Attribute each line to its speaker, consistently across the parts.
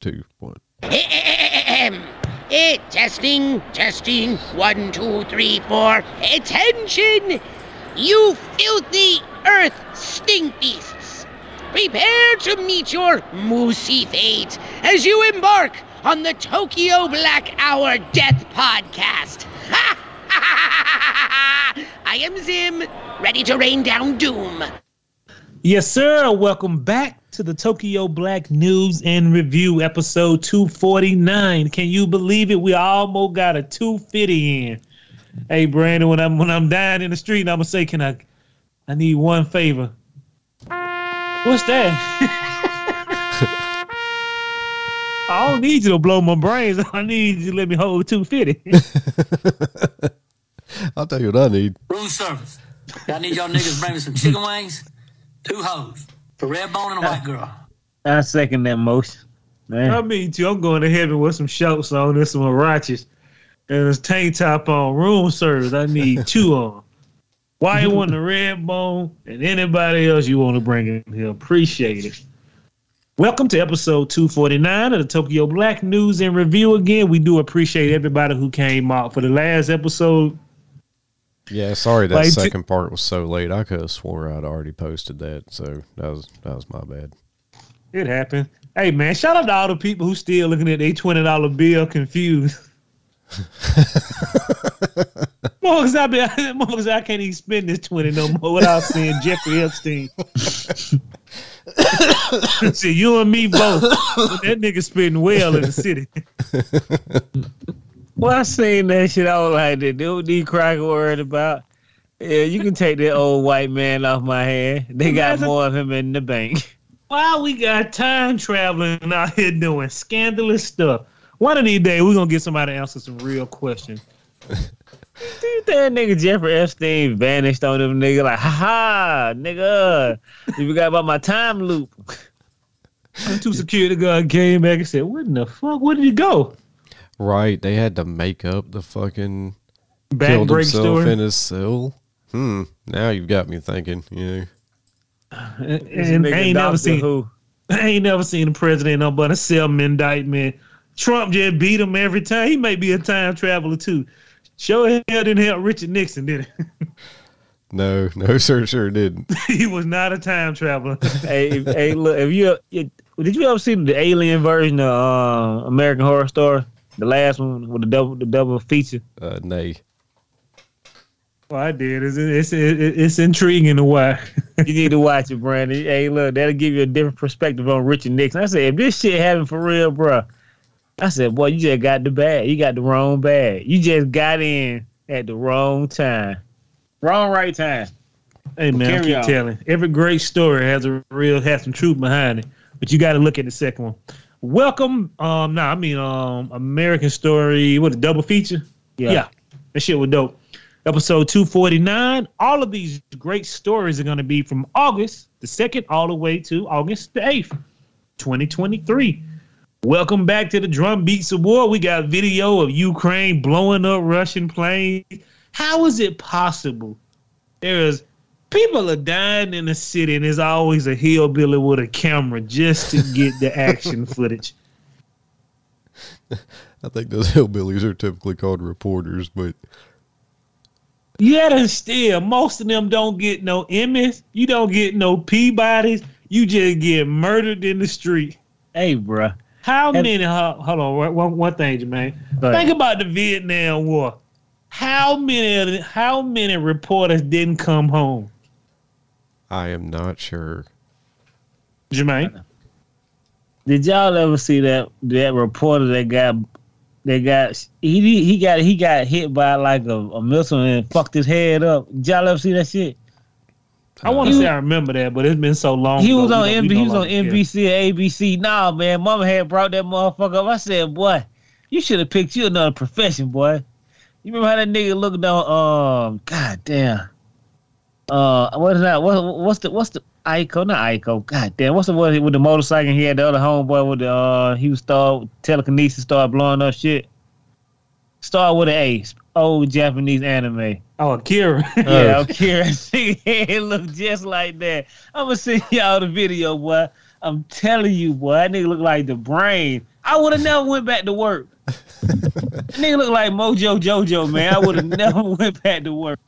Speaker 1: two, one.
Speaker 2: Eh, testing, testing. One, two, three, four. Attention! You filthy earth stink beasts! Prepare to meet your moosey fate as you embark on the Tokyo Black Hour Death Podcast. Ha! I am Zim, ready to rain down doom.
Speaker 3: Yes, sir. Welcome back to the Tokyo Black News and Review, episode 249. Can you believe it? We almost got a 250 in. Hey, Brandon, when I'm when I'm dying in the street, I'm gonna say, can I? I need one favor. What's that? I don't need you to blow my brains. I need you to let me hold 250.
Speaker 1: I'll tell you what I need.
Speaker 4: Room service. I need y'all niggas bring me some chicken wings, two hoes, a red bone and a white girl.
Speaker 5: I second that motion. Man.
Speaker 3: I mean, too, I'm going to heaven with some shorts on and some ratchets and a tank top on. Room service, I need two on. Why you want the red bone and anybody else you want to bring in here? Appreciate it. Welcome to episode 249 of the Tokyo Black News and Review. Again, we do appreciate everybody who came out for the last episode.
Speaker 1: Yeah, sorry that
Speaker 3: Like,
Speaker 1: second part was so late. I could have swore I'd already posted that, so that was that was my bad.
Speaker 3: It happened. Hey man, shout out to all the people who still looking at their twenty dollar bill confused. Motherfuckers, I, be, motherfuckers, I can't even spend this twenty no more without seeing Jeffrey Epstein. See, you and me both. That nigga spitting well in the city.
Speaker 5: Well, I seen that shit. I was like, the dude D crack worried about. Yeah, you can take that old white man off my hand. They got more of him in the bank.
Speaker 3: Why we got time traveling out here doing scandalous stuff? One of these days, we're gonna get somebody to answer some real questions.
Speaker 5: Do Dude, that nigga Jeffrey Epstein vanished on them nigga like, ha ha, nigga. You forgot about my time loop.
Speaker 3: And two security guard came back and said, "What in the fuck? Where did he go?"
Speaker 1: Right, they had to make up the fucking
Speaker 3: Back
Speaker 1: killed
Speaker 3: break
Speaker 1: himself
Speaker 3: story.
Speaker 1: in his cell. Hmm. Now you've got me thinking. You know,
Speaker 3: And, and I ain't never
Speaker 5: Doctor
Speaker 3: seen
Speaker 5: Who.
Speaker 3: I ain't never seen a president no but a self indictment. Trump just beat him every time. He may be a time traveler too. Sure hell didn't help Richard Nixon, did it?
Speaker 1: no, no, sir, sure didn't.
Speaker 3: he was not a time traveler.
Speaker 5: hey, hey, look, if you, you did you ever see the alien version of uh, American Horror Story? The last one with the double the double feature.
Speaker 1: Uh, nay.
Speaker 3: well, I did. It's it's it's intriguing to why.
Speaker 5: You need to watch it, Brandon. Hey, look, that'll give you a different perspective on Richard Nixon. I said, if this shit happened for real, bro, I said, boy, you just got the bag. You got the wrong bag. You just got in at the wrong time. Wrong right time.
Speaker 3: Hey man, I keep
Speaker 5: on.
Speaker 3: telling. Every great story has a real has some truth behind it, but you got to look at the second one. Welcome, um, nah, I mean, um, American Story. What a double feature.
Speaker 5: Yeah.
Speaker 3: yeah, that shit was dope. Episode two forty nine. All of these great stories are going to be from August the second all the way to August the eighth, twenty twenty three. Welcome back to the Drum Beats Award. We got video of Ukraine blowing up Russian planes. How is it possible? There's people are dying in the city, and there's always a hillbilly with a camera just to get the action footage.
Speaker 1: I think those hillbillies are typically called reporters, but
Speaker 3: Yet and still, most of them don't get no Emmys. You don't get no Peabodys. You just get murdered in the street.
Speaker 5: Hey, bro.
Speaker 3: How
Speaker 5: And-
Speaker 3: many? Hold hold on, one- one, one thing, Jermaine.
Speaker 5: Go ahead.
Speaker 3: Think about the Vietnam War. How many? How many reporters didn't come home?
Speaker 1: I am not sure.
Speaker 3: Jermaine,
Speaker 5: Did y'all ever see that that reporter that got that got he he got he got hit by like a, a missile and fucked his head up? Did y'all ever see that shit?
Speaker 3: I want to
Speaker 5: He
Speaker 3: say I remember that, but it's been so long.
Speaker 5: He
Speaker 3: ago,
Speaker 5: was on
Speaker 3: don't- we
Speaker 5: he
Speaker 3: no
Speaker 5: was on
Speaker 3: longer.
Speaker 5: NBC or ABC. Nah, man, Mama had brought that motherfucker up. I said, boy, you should have picked you another profession, boy. You remember how that nigga looked on? Um, god damn. Uh, what is that? What what's the what's the Ico? Not Ico. God damn. What's the one with the motorcycle? He had the other homeboy with the uh, he was start telekinesis, started blowing up shit. Start with an A. Old Japanese anime.
Speaker 3: Oh, Akira.
Speaker 5: Yeah, I'm curious. it looked just like that. I'm gonna send y'all the video, boy. I'm telling you, boy, that nigga look like the brain. I would have never went back to work. that nigga look like Mojo Jojo, man. I would have never went back to work.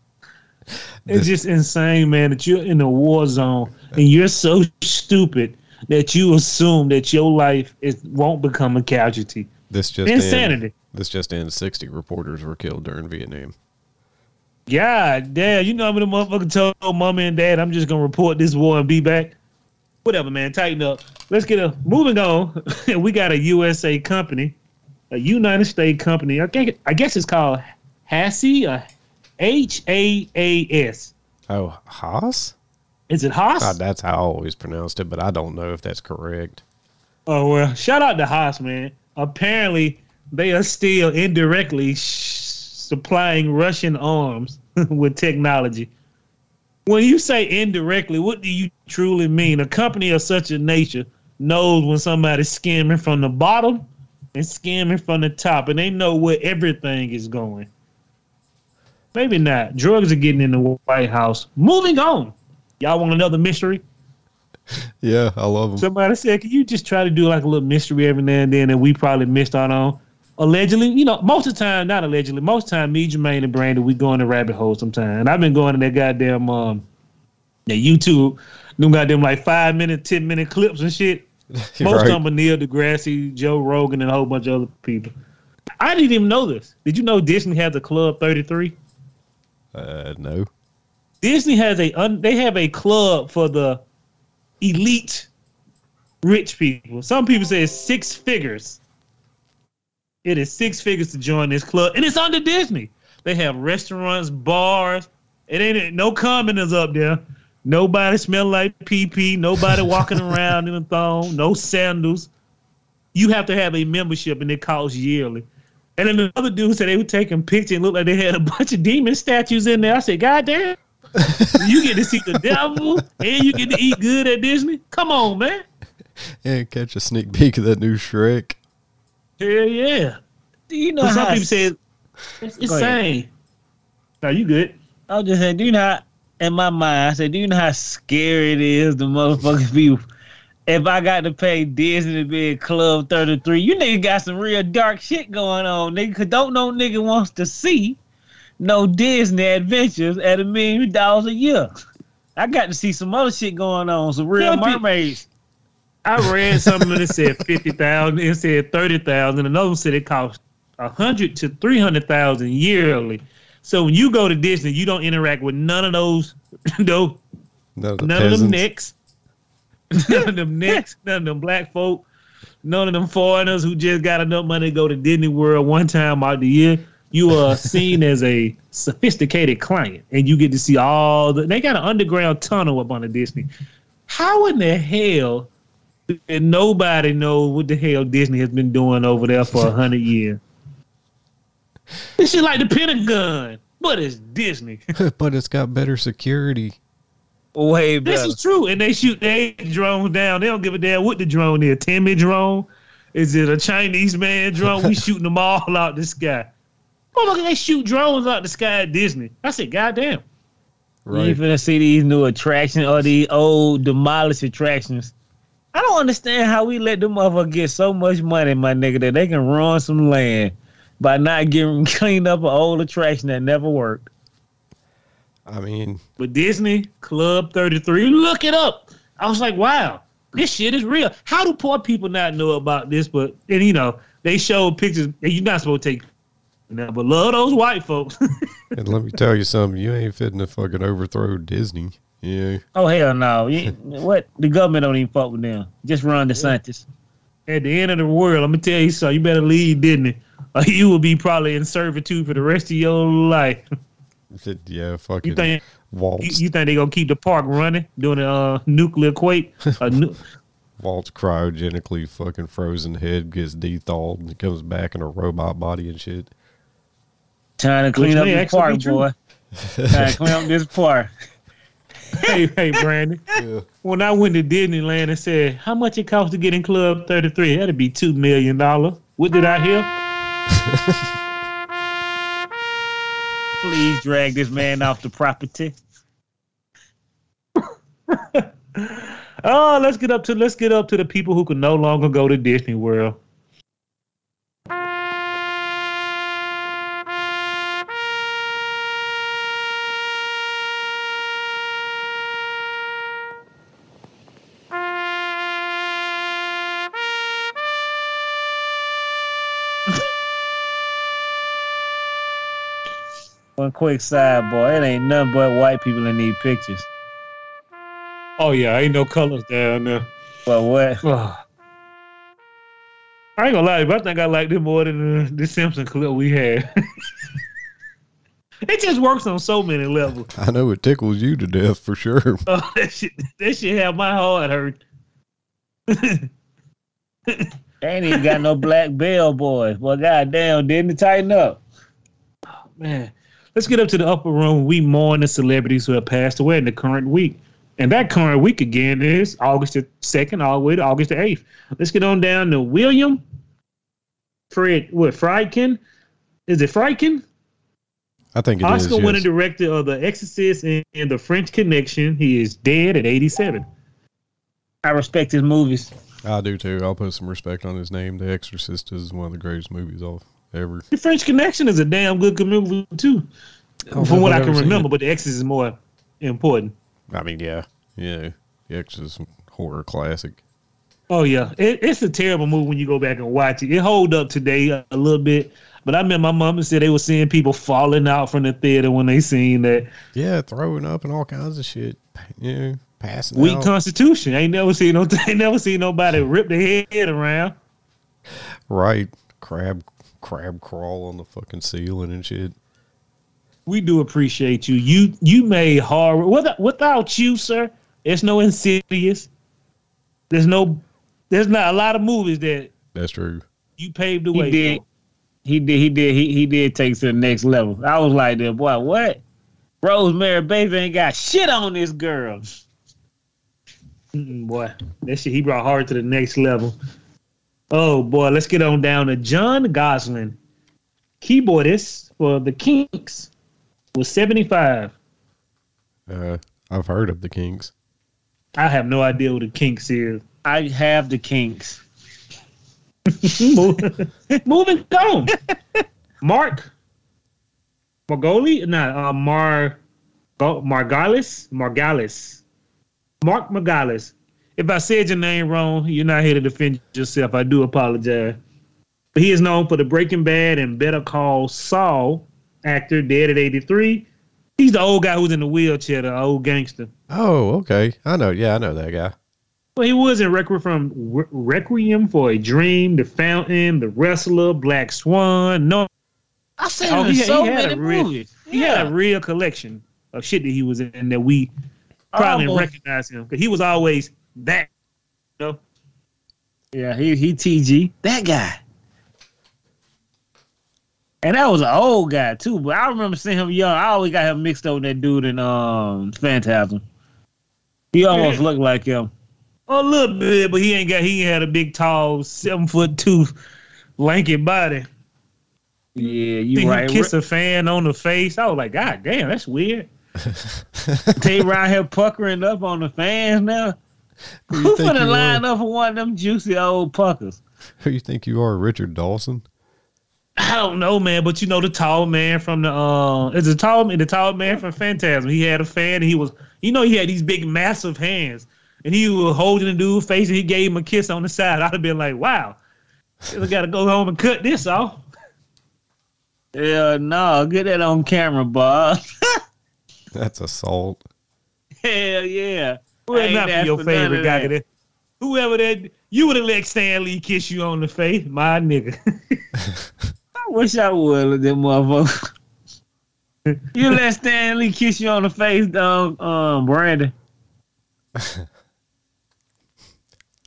Speaker 3: It's just insane, man, that you're in a war zone and you're so stupid that you assume that your life is won't become a casualty.
Speaker 1: This just
Speaker 3: Insanity.
Speaker 1: In, this just in: sixty reporters were killed during Vietnam.
Speaker 3: God damn, you know how many motherfuckers told mama and dad, I'm just gonna report this war and be back. Whatever, man. Tighten up. Let's get a moving on. we got a USA company, a United States company. I think I guess it's called Hassie, uh, H A A S.
Speaker 1: Oh, Haas?
Speaker 3: Is it Haas?
Speaker 1: God, that's how I always pronounced it, but I don't know if that's correct.
Speaker 3: Oh well, shout out to Haas, man. Apparently, they are still indirectly sh- supplying Russian arms with technology. When you say indirectly, what do you truly mean? A company of such a nature knows when somebody's skimming from the bottom and skimming from the top, and they know where everything is going. Maybe not. Drugs are getting in the White House. Moving on. Y'all want another mystery?
Speaker 1: Yeah, I love them.
Speaker 3: Somebody said, "Can you just try to do like a little mystery every now and then that we probably missed out on?" Allegedly, you know, most of the time, not allegedly, most of the time, me, Jermaine, and Brandon, we go in the rabbit hole sometime. And I've been going to that goddamn um, that YouTube, them goddamn like five minute, ten minute clips and shit. Most
Speaker 1: Right.
Speaker 3: of them are Neil deGrasse, Joe Rogan, and a whole bunch of other people. I didn't even know this. Did you know Disney has a Club Thirty Three?
Speaker 1: Uh, no.
Speaker 3: Disney has a un, they have a club for the elite rich people. Some people say it's six figures. It is six figures to join this club, and it's under Disney. They have restaurants, bars. It ain't no commoners up there. Nobody smell like PP. Nobody walking around in a thong. No sandals. You have to have a membership, and it costs yearly. And then the other dude said they were taking pictures and looked like they had a bunch of demon statues in there. I said, God damn. you get to see the devil and you get to eat good at Disney? Come on, man.
Speaker 1: And catch a sneak peek of that new Shrek.
Speaker 3: Hell yeah.
Speaker 5: Do you know
Speaker 3: some people say it's insane. No, you good.
Speaker 5: I was just saying, do you know how, in my mind, I said, do you know how scary it is the motherfucking people? If I got to pay Disney to be at Club 33, you nigga got some real dark shit going on, nigga. Cause don't no nigga wants to see no Disney adventures at a million dollars a year. I got to see some other shit going on, some real
Speaker 3: Tell pe-
Speaker 5: mermaids.
Speaker 3: I read something that said fifty thousand. It said thirty thousand. Another one said it costs a hundred to three hundred thousand yearly. So when you go to Disney, you don't interact with none of those, no,
Speaker 1: No, the
Speaker 3: none of them
Speaker 1: peasants.
Speaker 3: nicks, none of them nicks, none of them black folk, none of them foreigners who just got enough money to go to Disney World one time out of the year. You are seen as a sophisticated client, and you get to see all the. They got an underground tunnel up under Disney. How in the hell did nobody know what the hell Disney has been doing over there for a hundred years? This shit like the Pentagon, but it's Disney.
Speaker 1: but it's got better security.
Speaker 5: Way
Speaker 3: This is true. And they shoot their drones down. They don't give a damn what the drone is. Timmy drone? Is it a Chinese man drone? We shooting them all out the sky. Motherfucker, they shoot drones out the sky at Disney. I said, goddamn.
Speaker 5: You
Speaker 1: Right.
Speaker 5: You finna see these new attractions or these old demolished attractions. I don't understand how we let them motherfuckers get so much money, my nigga, that they can ruin some land by not getting cleaned up an old attraction that never worked.
Speaker 1: I mean,
Speaker 3: But Disney Club 33, look it up. I was like, wow, this shit is real. How do poor people not know about this? But and you know, they show pictures and you're not supposed to take now, but love those white folks.
Speaker 1: and let me tell you something. You ain't fitting to fucking overthrow Disney. Yeah.
Speaker 5: Oh hell no! You- what the government don't even fuck with them. Just run the scientists.
Speaker 3: At the end of the world, I'm gonna tell you something. You better leave Disney, or you will be probably in servitude for the rest of your life.
Speaker 1: Said, Yeah, fucking
Speaker 3: You think
Speaker 1: Walt's,
Speaker 3: you, you think they gonna keep the park running during a uh, nuclear quake? A nu-
Speaker 1: Walt's cryogenically fucking frozen head gets thawed and comes back in a robot body and shit.
Speaker 5: Trying to clean
Speaker 3: Which
Speaker 5: up
Speaker 3: may
Speaker 5: this
Speaker 3: actually
Speaker 5: park, boy. Trying to clean up this park.
Speaker 3: hey, hey, Brandon.
Speaker 1: Yeah.
Speaker 3: When I went to Disneyland and said, "How much it cost to get in Club 33?" That'd be two million dollars. What did I hear?
Speaker 5: Please drag this man off the property.
Speaker 3: Oh, let's get up to let's get up to the people who can no longer go to Disney World.
Speaker 5: One quick sidebar. It ain't nothing but white people in these pictures.
Speaker 3: Oh yeah, ain't no colors down there.
Speaker 5: But what?
Speaker 3: Ugh. I ain't gonna lie, but I think I like this more than uh, the, the Simpson clip we had. it just works on so many levels.
Speaker 1: I know it tickles you to death for sure.
Speaker 3: Oh, that shit, that shit have my heart hurt.
Speaker 5: They ain't even got no black bell boys. Well, goddamn, didn't it tighten up?
Speaker 3: Man, let's get up to the upper room. We mourn the celebrities who have passed away in the current week. And that current week again is August the 2nd all the way to August the 8th. Let's get on down to William Fred, what, Friedkin? Is it Friedkin?
Speaker 1: I think it is.
Speaker 3: Oscar winning
Speaker 1: yes.
Speaker 3: director of The Exorcist and, and The French Connection. He is dead at 87.
Speaker 5: I respect his movies.
Speaker 1: I do too. I'll put some respect on his name. The Exorcist is one of the greatest movies of ever.
Speaker 3: The French Connection is a damn good movie, too,
Speaker 1: Oh,
Speaker 3: from what I
Speaker 1: I've
Speaker 3: can remember,
Speaker 1: it.
Speaker 3: but The Exorcist is more important.
Speaker 1: I mean, yeah, yeah. The Exorcist is a horror classic.
Speaker 3: Oh yeah, it, it's a terrible movie when you go back and watch it. It hold up today a, a little bit, but I remember my mom and said they were seeing people falling out from the theater when they seen that
Speaker 1: Yeah, throwing up and all kinds of shit. Yeah, passing
Speaker 3: weak
Speaker 1: out.
Speaker 3: Constitution. Ain't never seen no, ain't never seen nobody rip their head around.
Speaker 1: right, crab, crab crawl on the fucking ceiling and shit.
Speaker 3: We do appreciate you. You you made horror without, without you, sir. There's no Insidious. There's no, there's not a lot of movies that
Speaker 1: That's true.
Speaker 3: you paved the
Speaker 5: He
Speaker 3: way.
Speaker 5: did. He did. He did. He, he did take to the next level. I was like, "That boy, what? Rosemary Baby ain't got shit on this girl."
Speaker 3: Mm-mm, boy, that shit he brought horror to the next level. Oh boy, let's get on down to John Gosling, keyboardist for the Kinks, was seventy five.
Speaker 1: Uh, I've heard of the Kinks.
Speaker 3: I have no idea what the Kinks is.
Speaker 5: I have the kinks.
Speaker 3: Moving moving on. Mark Margoli, no, uh, Mar Margolis, Margolis, Mark Margolis. If I said your name wrong, you're not here to defend yourself. I do apologize. But he is known for the Breaking Bad and Better Call Saul actor, dead at 83. He's the old guy who's in the wheelchair, the old gangster.
Speaker 1: Oh, okay. I know. Yeah, I know that guy.
Speaker 3: Well, he was in Requiem from Re- Requiem for a Dream, The Fountain, The Wrestler, Black Swan. No,
Speaker 5: I've seen
Speaker 3: Oh,
Speaker 5: him
Speaker 3: he-
Speaker 5: so
Speaker 3: he had
Speaker 5: many
Speaker 3: a real-
Speaker 5: movies.
Speaker 3: he had a real collection of shit that he was in that we probably
Speaker 5: Almost.
Speaker 3: recognize him because he was always that. You know?
Speaker 5: Yeah, he he TG that guy. And that was an old guy too, but I remember seeing him young. I always got him mixed up with that dude in um Phantasm. He almost
Speaker 3: Yeah.
Speaker 5: looked like him.
Speaker 3: A little bit, but he ain't got. He ain't had a big, tall, seven foot two, lanky body.
Speaker 5: Yeah,
Speaker 3: Think
Speaker 5: you
Speaker 3: he
Speaker 5: right.
Speaker 3: kiss a fan on the face. I was like, God damn, that's weird.
Speaker 5: They around here puckering up on the fans now.
Speaker 1: Who you
Speaker 5: Who
Speaker 1: think
Speaker 5: finna
Speaker 1: you
Speaker 5: line
Speaker 1: are?
Speaker 5: up for one of them juicy old puckers?
Speaker 1: Who you think you are, Richard Dawson?
Speaker 3: I don't know, man, but you know the tall man from the uh, it's a tall man, the tall man from Phantasm. He had a fan. And he was, you know, he had these big, massive hands, and he was holding the dude's face, and he gave him a kiss on the side. I'd have been like, wow, I got to go home and cut this off.
Speaker 5: Yeah, no, get that on camera, Bob.
Speaker 1: That's assault.
Speaker 5: Hell yeah.
Speaker 3: Well,
Speaker 5: Ain't
Speaker 3: not for your favorite guy.
Speaker 5: that.
Speaker 3: that- Whoever that you would have let Stan Lee kiss you on the face, my nigga.
Speaker 5: I wish I would let them motherfucker. you let Stan Lee kiss you on the face, dog, um, Brandon.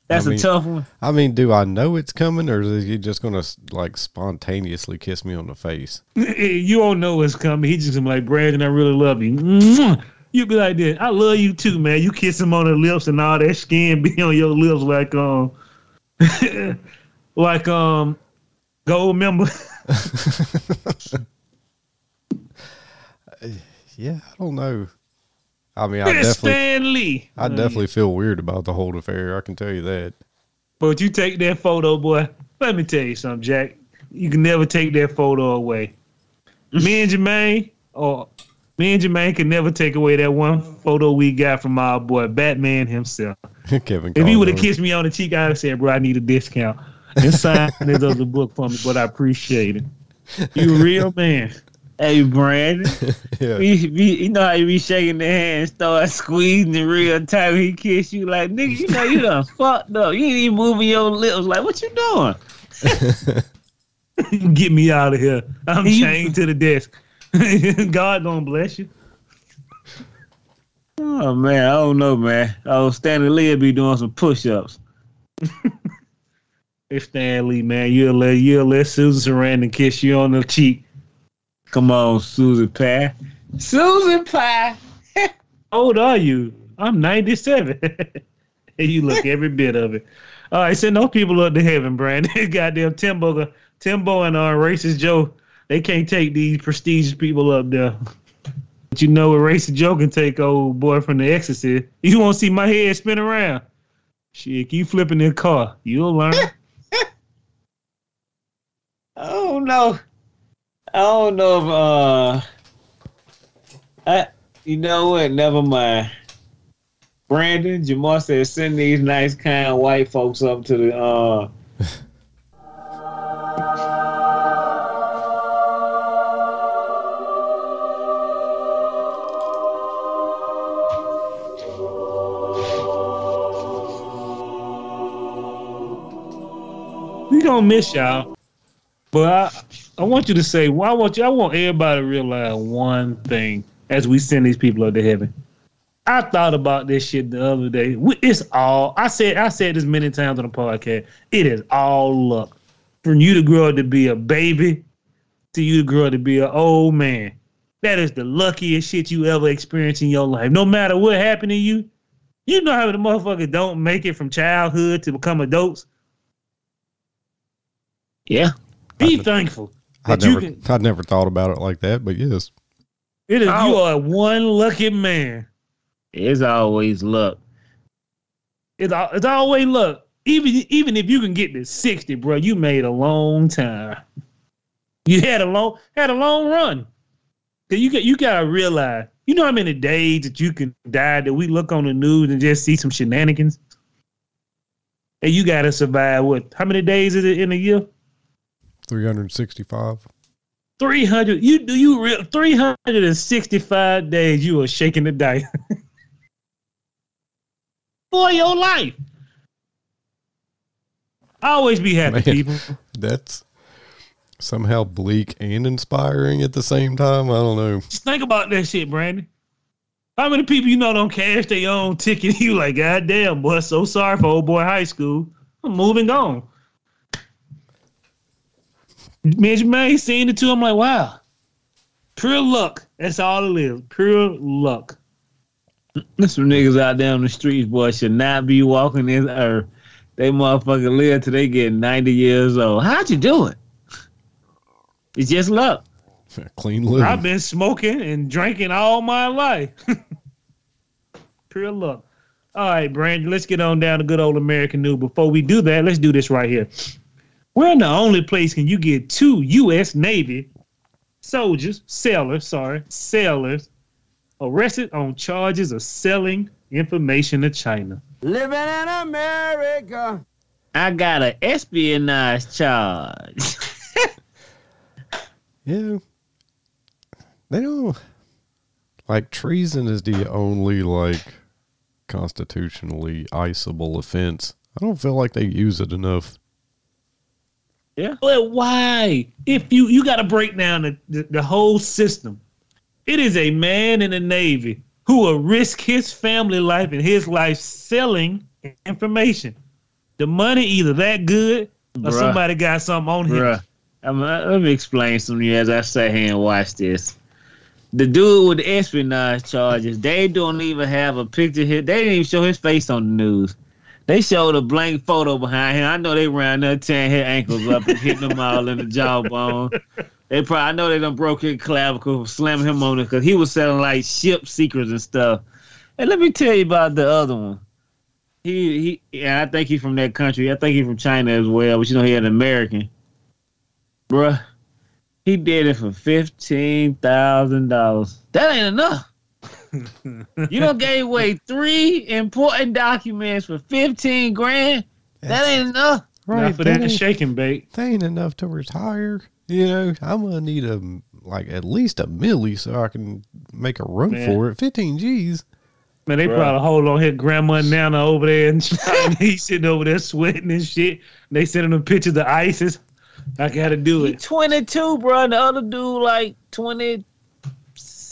Speaker 5: That's
Speaker 1: I mean-
Speaker 5: a tough one.
Speaker 1: I mean, do I know it's coming, or is he just gonna like spontaneously kiss me on the face?
Speaker 3: you don't know it's coming. He just gonna be like, Brandon, I really love you. Mwah. You be like this. I love you too, man. You kiss him on the lips and all that skin be on your lips like um like um Goldmember.
Speaker 1: Yeah, I don't know. I mean, I definitely, I definitely feel weird about the whole affair. I can tell you that.
Speaker 3: But you take that photo, boy. Let me tell you something, Jack. You can never take that photo away. me and Jermaine, or me and Jermaine can never take away that one photo we got from our boy Batman himself.
Speaker 1: Kevin.
Speaker 3: If he would have kissed me on the cheek, I'd have said, "Bro, I need a discount." And sign this other book for me, but I appreciate it. You real man.
Speaker 5: Hey, Brandon.
Speaker 1: yeah.
Speaker 5: we, we, you know how you be shaking the hand, start squeezing the real time. He kiss you like, nigga, you know you done fucked up. You ain't even moving your lips. Like, what you doing?
Speaker 3: Get me out of here. I'm
Speaker 5: You-
Speaker 3: chained to the desk. God gonna bless you.
Speaker 5: Oh man, I don't know, man. Oh, Stanley Lee be doing some push-ups.
Speaker 3: It's Stanley, man. You'll let you'll let Susan Sarandon kiss you on the cheek.
Speaker 5: Come on, Susan Pie. Susan Pie.
Speaker 3: How old are you? I'm 97. and you look every bit of it. All right, send those people up to heaven, Brandon. Goddamn Timbo, Timbo and uh, Racist Joe, they can't take these prestigious people up there. But you know what Racist Joe can take old boy from the Exorcist. You won't see my head spin around. Shit, keep flipping that car. You'll learn.
Speaker 5: oh no. I don't know if uh I you know what, never mind. Brandon, Jamar said send these nice kind white folks up to the uh
Speaker 3: gonna miss y'all. But I, I want you to say, well, I want you, I want everybody to realize one thing as we send these people up to heaven. I thought about this shit the other day. It's all I said. I said this many times on the podcast. It is all luck from you to grow up to be a baby to you to grow up to be an old man. That is the luckiest shit you ever experienced in your life. No matter what happened to you, you know how the motherfuckers don't make it from childhood to become adults.
Speaker 5: Yeah.
Speaker 3: Be
Speaker 1: I-
Speaker 3: thankful
Speaker 1: I
Speaker 3: that you
Speaker 1: never,
Speaker 3: can.
Speaker 1: I never thought about it like that, but yes.
Speaker 3: It is
Speaker 5: Oh.
Speaker 3: you are one lucky man.
Speaker 5: It's always luck.
Speaker 3: It's it's always luck. Even even if you can get to sixty, bro, you made a long time. You had a long had a long run. Cause you got you gotta realize, you know how many days that you can die that we look on the news and just see some shenanigans. And you gotta survive what? How many days is it in a year?
Speaker 1: 365.
Speaker 3: Three hundred. You do you real three hundred and sixty five days. You are shaking the dice for your life. Always be happy,
Speaker 1: Man.
Speaker 3: people.
Speaker 1: That's somehow bleak and inspiring at the same time. I don't know.
Speaker 3: Just think about that shit, Brandon. How many people you know don't cash their own ticket? You like, God damn, boy, so sorry for old boy high school. I'm moving on. Me and Jermaine seeing it too. I'm like, wow. Pure luck. That's all it is. Pure luck.
Speaker 5: There's some niggas out there on the streets, boy, should not be walking this earth. They motherfucker live till they get 90 years old. How'd you do it? It's just luck.
Speaker 1: Clean living.
Speaker 3: I've been smoking and drinking all my life. Pure luck. All right, Brandon, let's get on down to good old American news. Before we do that, let's do this right here. We're in the only place can you get two U.S. Navy soldiers, sailors, sorry, sailors, arrested on charges of selling information to China.
Speaker 6: Living in America.
Speaker 5: I got an espionage charge.
Speaker 1: Yeah. They don't like treason is the only like constitutionally iceable offense. I don't feel like they use it enough.
Speaker 5: Yeah.
Speaker 3: But why? If you you got to break down the, the, the whole system. It is a man in the Navy who will risk his family life and his life selling information. The money either that good or
Speaker 5: Bruh.
Speaker 3: somebody got something on him.
Speaker 5: I'm, uh, let me explain some to you as I sit here and watch this. The dude with the espionage charges, they don't even have a picture here. They didn't even show his face on the news. They showed a blank photo behind him. I know they ran there tearing his ankles up and hitting him all in the jawbone. They probably I know they done broke his clavicle, slamming him on it because he was selling like ship secrets and stuff. And let me tell you about the other one. He he yeah, I think he's from that country. I think he's from China as well, but you know he had an American. Bruh. He did it for fifteen thousand dollars. That ain't enough. You don't gave away three important documents for fifteen grand. That ain't enough.
Speaker 1: Right,
Speaker 3: Not for that
Speaker 1: that ain't,
Speaker 3: shake and bake.
Speaker 1: that ain't enough to retire. You know, I'm gonna need a like at least a milli so I can make a run
Speaker 3: Man.
Speaker 1: for it. Fifteen G's.
Speaker 3: Man, they
Speaker 5: Bruh.
Speaker 3: probably hold on here, Grandma and Nana over there and China. He's sitting over there sweating and shit. They sending him pictures of ISIS. I gotta do
Speaker 5: He
Speaker 3: it.
Speaker 5: 22, bro. And the other dude like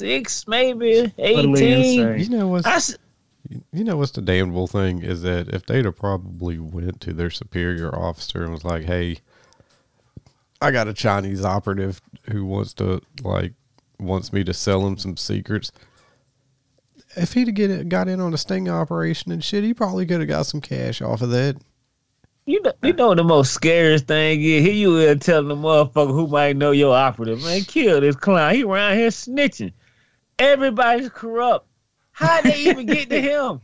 Speaker 5: 26, maybe 18.
Speaker 1: You know what's
Speaker 5: I s-
Speaker 1: you know what's the damnable thing is that if they'd have probably went to their superior officer and was like, "Hey, I got a Chinese operative who wants to like wants me to sell him some secrets." If he'd have get it, got in on a sting operation and shit, he probably could have got some cash off of that.
Speaker 5: you know, you know the most scariest thing is? Here you is telling the motherfucker who might know your operative, man, kill this clown. He around here snitching. Everybody's corrupt. How they even get to him?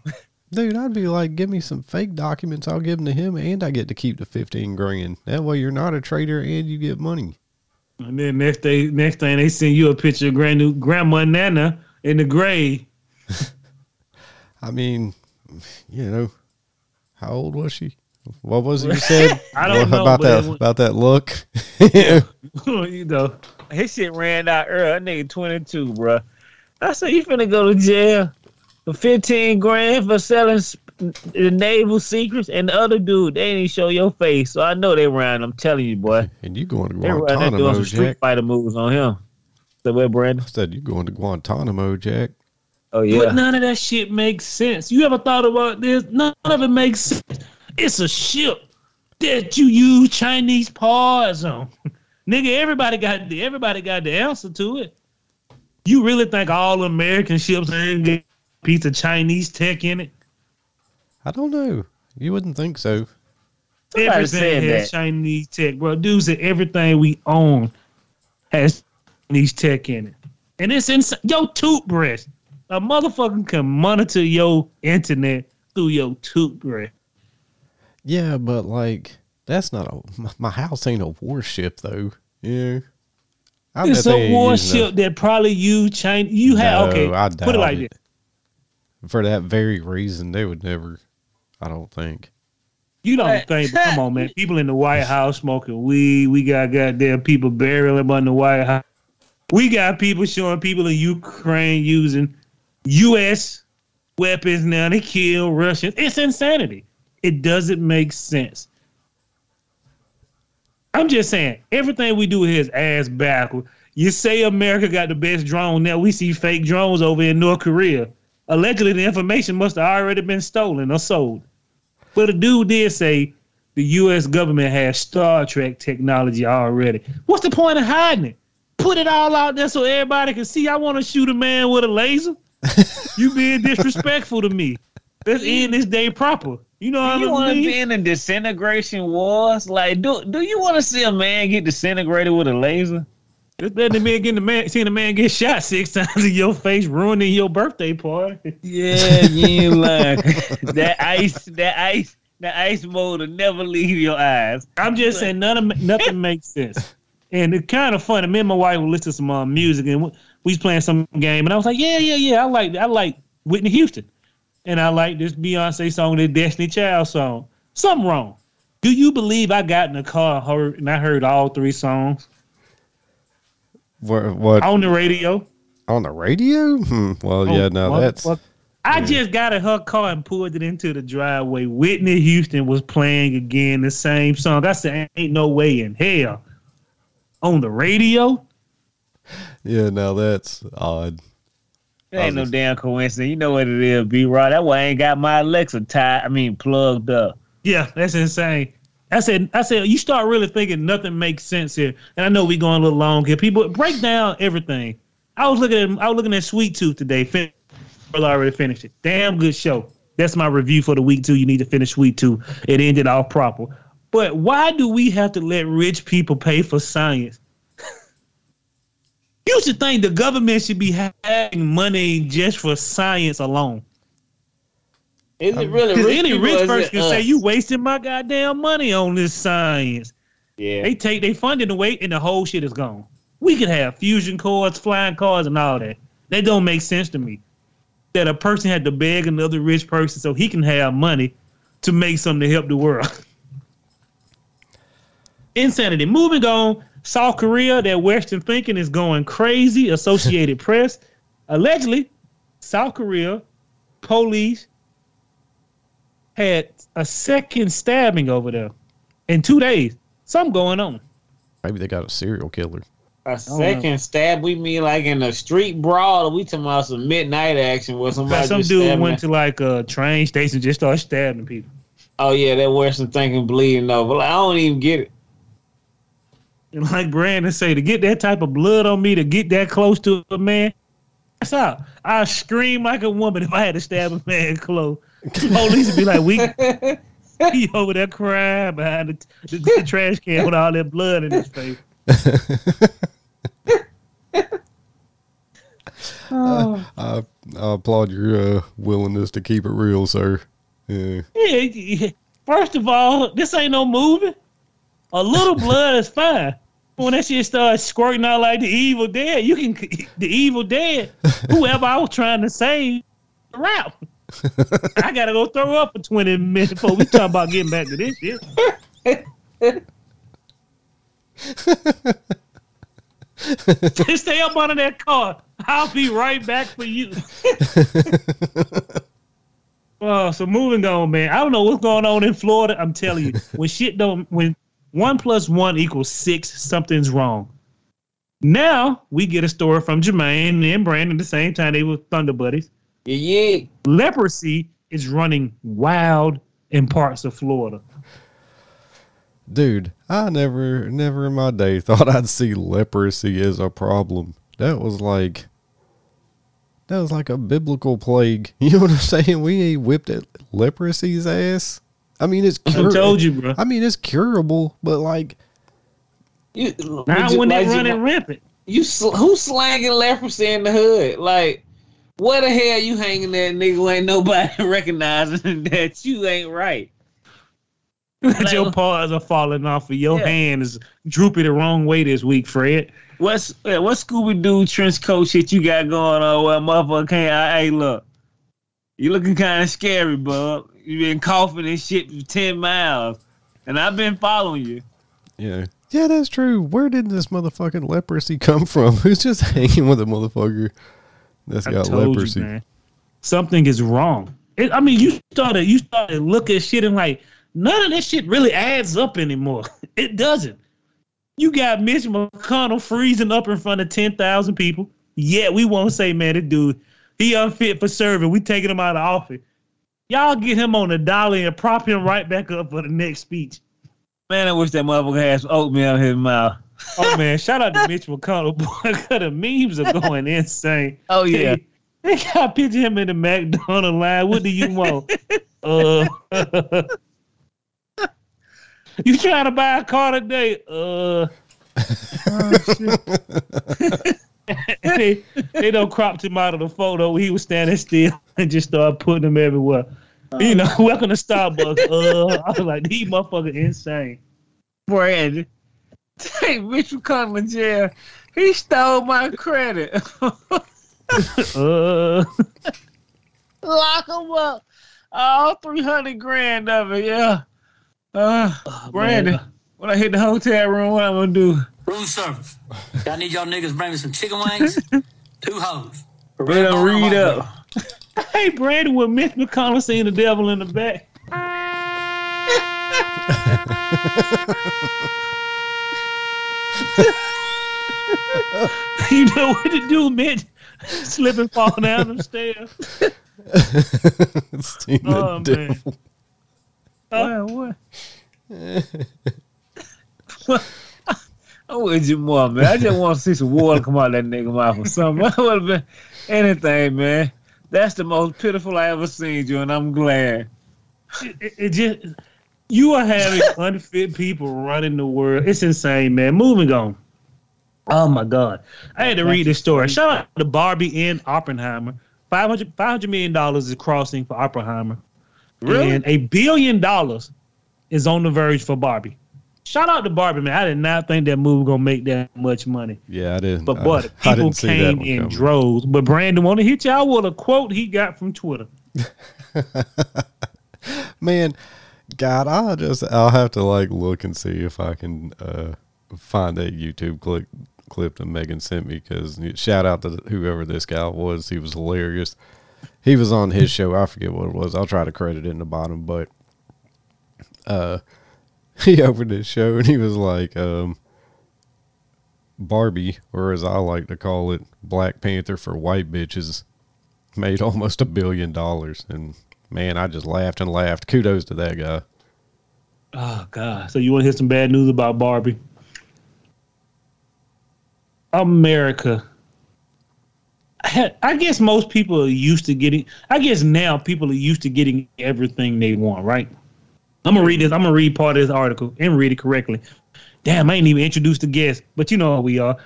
Speaker 1: Dude, I'd be like, give me some fake documents. I'll give them to him, and I get to keep the fifteen grand. That way, you're not a traitor, and you get money.
Speaker 3: And then next day, next thing they send you a picture of grand new Grandma Nana in the grave.
Speaker 1: I mean, you know, how old was she? What was it you said?
Speaker 3: I don't know,
Speaker 1: about that
Speaker 3: was-
Speaker 1: about that look.
Speaker 3: you know,
Speaker 5: His shit ran out early. That nigga 22, bro. I said, you finna go to jail for 15 grand for selling the naval secrets. And the other dude, they didn't even show your face. So I know they ran. I'm telling you, boy.
Speaker 1: and you going to Guantanamo,
Speaker 5: They ran doing
Speaker 1: Guantanamo,
Speaker 5: some Street
Speaker 1: Jack?
Speaker 5: Fighter moves on him. So what, Brandon?
Speaker 1: I said you going to Guantanamo, Jack.
Speaker 5: Oh, yeah.
Speaker 3: but
Speaker 5: yeah.
Speaker 3: none of that shit makes sense. You ever thought about this? None of it makes sense. It's a ship that you use Chinese paws on. Nigga, everybody got the everybody got the answer to it. You really think all American ships ain't got a piece of Chinese tech in it?
Speaker 1: I don't know. You wouldn't think so.
Speaker 5: Somebody
Speaker 3: everything has
Speaker 5: that.
Speaker 3: Chinese tech, bro. Dudes, said everything we own has Chinese tech in it. And it's in your toothbrush. A motherfucker can monitor your internet through your toothbrush.
Speaker 1: Yeah, but like that's not a my, my house ain't a warship though. Yeah. I
Speaker 3: It's a
Speaker 1: ain't using
Speaker 3: warship that probably you China. You have
Speaker 1: No,
Speaker 3: okay.
Speaker 1: I
Speaker 3: put it like
Speaker 1: it.
Speaker 3: this.
Speaker 1: For that very reason, they would never. I don't think.
Speaker 3: You don't
Speaker 5: Hey.
Speaker 3: think? But come on, man. People in the White House smoking weed. We got goddamn people burying up on the White House. We got people showing people in Ukraine using U.S. weapons now. They kill Russians. It's insanity. It doesn't make sense. I'm just saying, everything we do here is ass backward. You say America got the best drone. Now we see fake drones over in North Korea. Allegedly, the information must have already been stolen or sold. But the dude did say the U.S. government has Star Trek technology already. What's the point of hiding it? Put it all out there so everybody can see. I want to shoot a man with a laser. you being disrespectful to me. Let's end this day proper. You know
Speaker 5: Do you
Speaker 3: what I
Speaker 5: want to be in the disintegration wars? Like, do do you want to see a man get disintegrated with a laser?
Speaker 3: Just letting the man get the man, seeing a man get shot six times in your face, ruining your birthday party.
Speaker 5: Yeah, you ain't lying. that ice, that ice, that ice mode will never leave your eyes.
Speaker 3: I'm just saying none of nothing makes sense. And it's kind of funny. Me and my wife would listen to some uh, music, and we we was playing some game, and I was like, "Yeah, yeah, yeah, I like I like Whitney Houston, and I like this Beyonce song, this Destiny Child song. Something wrong. Do you believe I got in the car and heard, and I heard all three songs
Speaker 1: What? What
Speaker 3: on the radio?
Speaker 1: on the radio? Hmm. Well, yeah.
Speaker 3: Oh,
Speaker 1: No, that's
Speaker 3: motherfucker. I
Speaker 1: yeah.
Speaker 3: just got in her car and pulled it into the driveway. Whitney Houston was playing again the same song. I said, "Ain't no way in hell." On the radio,
Speaker 1: yeah. now that's odd.
Speaker 5: It ain't no damn coincidence. You know what it is, B. Rod. That why I ain't got my Alexa tied. I mean, plugged up.
Speaker 3: Yeah, that's insane. I said, I said, you start really thinking nothing makes sense here. And I know we going a little long here. People break down everything. I was looking at, I was looking at Sweet Tooth today. Fin- Well, I already finished it. Damn good show. That's my review for the week too. You need to finish Sweet Tooth. It ended off proper. But why do we have to let rich people pay for science? You should think the government should be having money just for science alone.
Speaker 7: Is it um, really
Speaker 3: Because
Speaker 7: rich
Speaker 3: any rich person
Speaker 7: it
Speaker 3: can say you wasting my goddamn money on this science.
Speaker 7: Yeah.
Speaker 3: They take they funding away and the whole shit is gone. We could have fusion cores, flying cars, and all that. That don't make sense to me. That a person had to beg another rich person so he can have money to make something to help the world. Insanity. Moving on, South Korea, that Western thinking is going crazy. Associated Press. Allegedly, South Korea police had a second stabbing over there in two days. Something going on.
Speaker 1: Maybe they got a serial killer.
Speaker 7: A second stab, we mean like in a street brawl, or we talking about some midnight action where somebody
Speaker 3: some
Speaker 7: just
Speaker 3: dude went
Speaker 7: the-
Speaker 3: to like a train station, just started stabbing people.
Speaker 7: Oh yeah, that Western thinking bleeding over. Like, I don't even get it.
Speaker 3: And like Brandon say, to get that type of blood on me, to get that close to a man, that's out. I scream like a woman if I had to stab a man close. Police would be like, "We, he over there crying behind the, the, the trash can with all that blood in his face."
Speaker 1: I, I applaud your uh, willingness to keep it real, sir. Yeah.
Speaker 3: Yeah, yeah. First of all, this ain't no movie. A little blood is fine. When that shit starts squirting out like the Evil Dead, you can the Evil Dead. Whoever I was trying to save, rap. I gotta go throw up for twenty minutes before we talk about getting back to this shit. Just stay up under that car. I'll be right back for you. Uh, so moving on, man. I don't know what's going on in Florida. I'm telling you, when shit don't, when one plus one equals six, something's wrong. Now we get a story from Jermaine and Brandon at the same time. They were Thunder Buddies.
Speaker 7: Yeah, yeah.
Speaker 3: Leprosy is running wild in parts of Florida.
Speaker 1: Dude, I never, never in my day thought I'd see leprosy as a problem. That was like, that was like a biblical plague. You know what I'm saying? We ain't whipped at leprosy's ass. I mean, it's
Speaker 3: I told you, bro.
Speaker 1: I mean, it's curable, but like,
Speaker 7: You,
Speaker 3: Not
Speaker 7: you-
Speaker 3: when they
Speaker 7: like,
Speaker 3: running
Speaker 7: you,
Speaker 3: rampant.
Speaker 7: you sl- who's slanging leprosy in the hood? Like, what the hell you hanging that nigga? who Ain't nobody recognizing that you ain't right.
Speaker 3: That your paws are falling off, and your
Speaker 5: Yeah.
Speaker 3: hand is drooping the wrong way this week, Fred.
Speaker 5: What's yeah, what Scooby Doo trench coat shit you got going on? Where motherfucker can't? I, hey, look, you looking kind of scary, bub. You been coughing and shit for ten miles, and I've been following you.
Speaker 1: yeah, yeah, that's true. Where did this motherfucking leprosy come from? Who's just hanging with a motherfucker that's
Speaker 3: I
Speaker 1: got
Speaker 3: told
Speaker 1: leprosy?
Speaker 3: you, man. Something is wrong. It, I mean, you started you started looking shit and like none of this shit really adds up anymore. It doesn't. You got Mitch McConnell freezing up in front of ten thousand people. Yet we won't say, man, this dude he unfit for serving. We taking him out of office. Y'all get him on the dolly and prop him right back up for the next speech.
Speaker 5: Man, I wish that motherfucker had some oatmeal in his mouth.
Speaker 3: Oh man, shout out to Mitch McConnell. Boy, the memes are going insane.
Speaker 5: Oh yeah,
Speaker 3: They got picture him in the McDonald line. What do you want? uh, you trying to buy a car today? Uh, and they they don't cropped him out of the photo. He was standing still and just started putting him everywhere. You know, welcome to Starbucks. Uh, I was like, these motherfuckers insane.
Speaker 5: Brandon. Hey, Mitch McConnell in jail. He stole my credit.
Speaker 3: Uh,
Speaker 5: Lock him up. All three hundred grand of it. Yeah. Uh, Brandon,
Speaker 3: man.
Speaker 5: when I hit the hotel room, what I'm gonna do?
Speaker 4: Room service. I need y'all niggas bring me some chicken wings, two hoes.
Speaker 5: Better read up.
Speaker 3: Hey, Brandon, with Mitch McConnell seeing the devil in the back. you know what to do, Mitch. Slip and fall down the stairs.
Speaker 1: Seen the
Speaker 3: Oh, man.
Speaker 1: devil.
Speaker 3: Uh,
Speaker 5: what? Oh, I'm with you more, man. I just want to see some water come out that nigga mouth or something. I would have been anything, man. That's the most pitiful I ever seen you, and I'm glad.
Speaker 3: it, it just you are having unfit people running the world. It's insane, man. Moving on. Oh my God. I had to read this story. Shout out to Barbie and Oppenheimer. 500, $500 million is crossing for Oppenheimer.
Speaker 5: Really?
Speaker 3: And a billion dollars is on the verge for Barbie. Shout out to Barbie, man. I did not think that movie was gonna make that much money.
Speaker 1: Yeah, I didn't.
Speaker 3: But
Speaker 1: I-
Speaker 3: but
Speaker 1: I,
Speaker 3: people
Speaker 1: didn't
Speaker 3: came in
Speaker 1: coming.
Speaker 3: droves. But Brandon want to hit y'all with a quote he got from Twitter.
Speaker 1: Man, God, I'll just I'll have to like look and see if I can uh find that YouTube clip clip that Megan sent me because shout out to whoever this guy was. He was hilarious. He was on his show. I forget what it was. I'll try to credit it in the bottom, but uh he opened his show and he was like, um Barbie, or as I like to call it, Black Panther for white bitches, made almost a billion dollars. And man, I just laughed and laughed. Kudos to that guy.
Speaker 3: Oh God! So you want to hear some bad news about Barbie? America. I I guess most people are used to getting. I guess now people are used to getting everything they want. Right? I'm gonna read this. I'm gonna read part of this article and read it correctly. Damn, I ain't even introduced the guest, but you know how we are.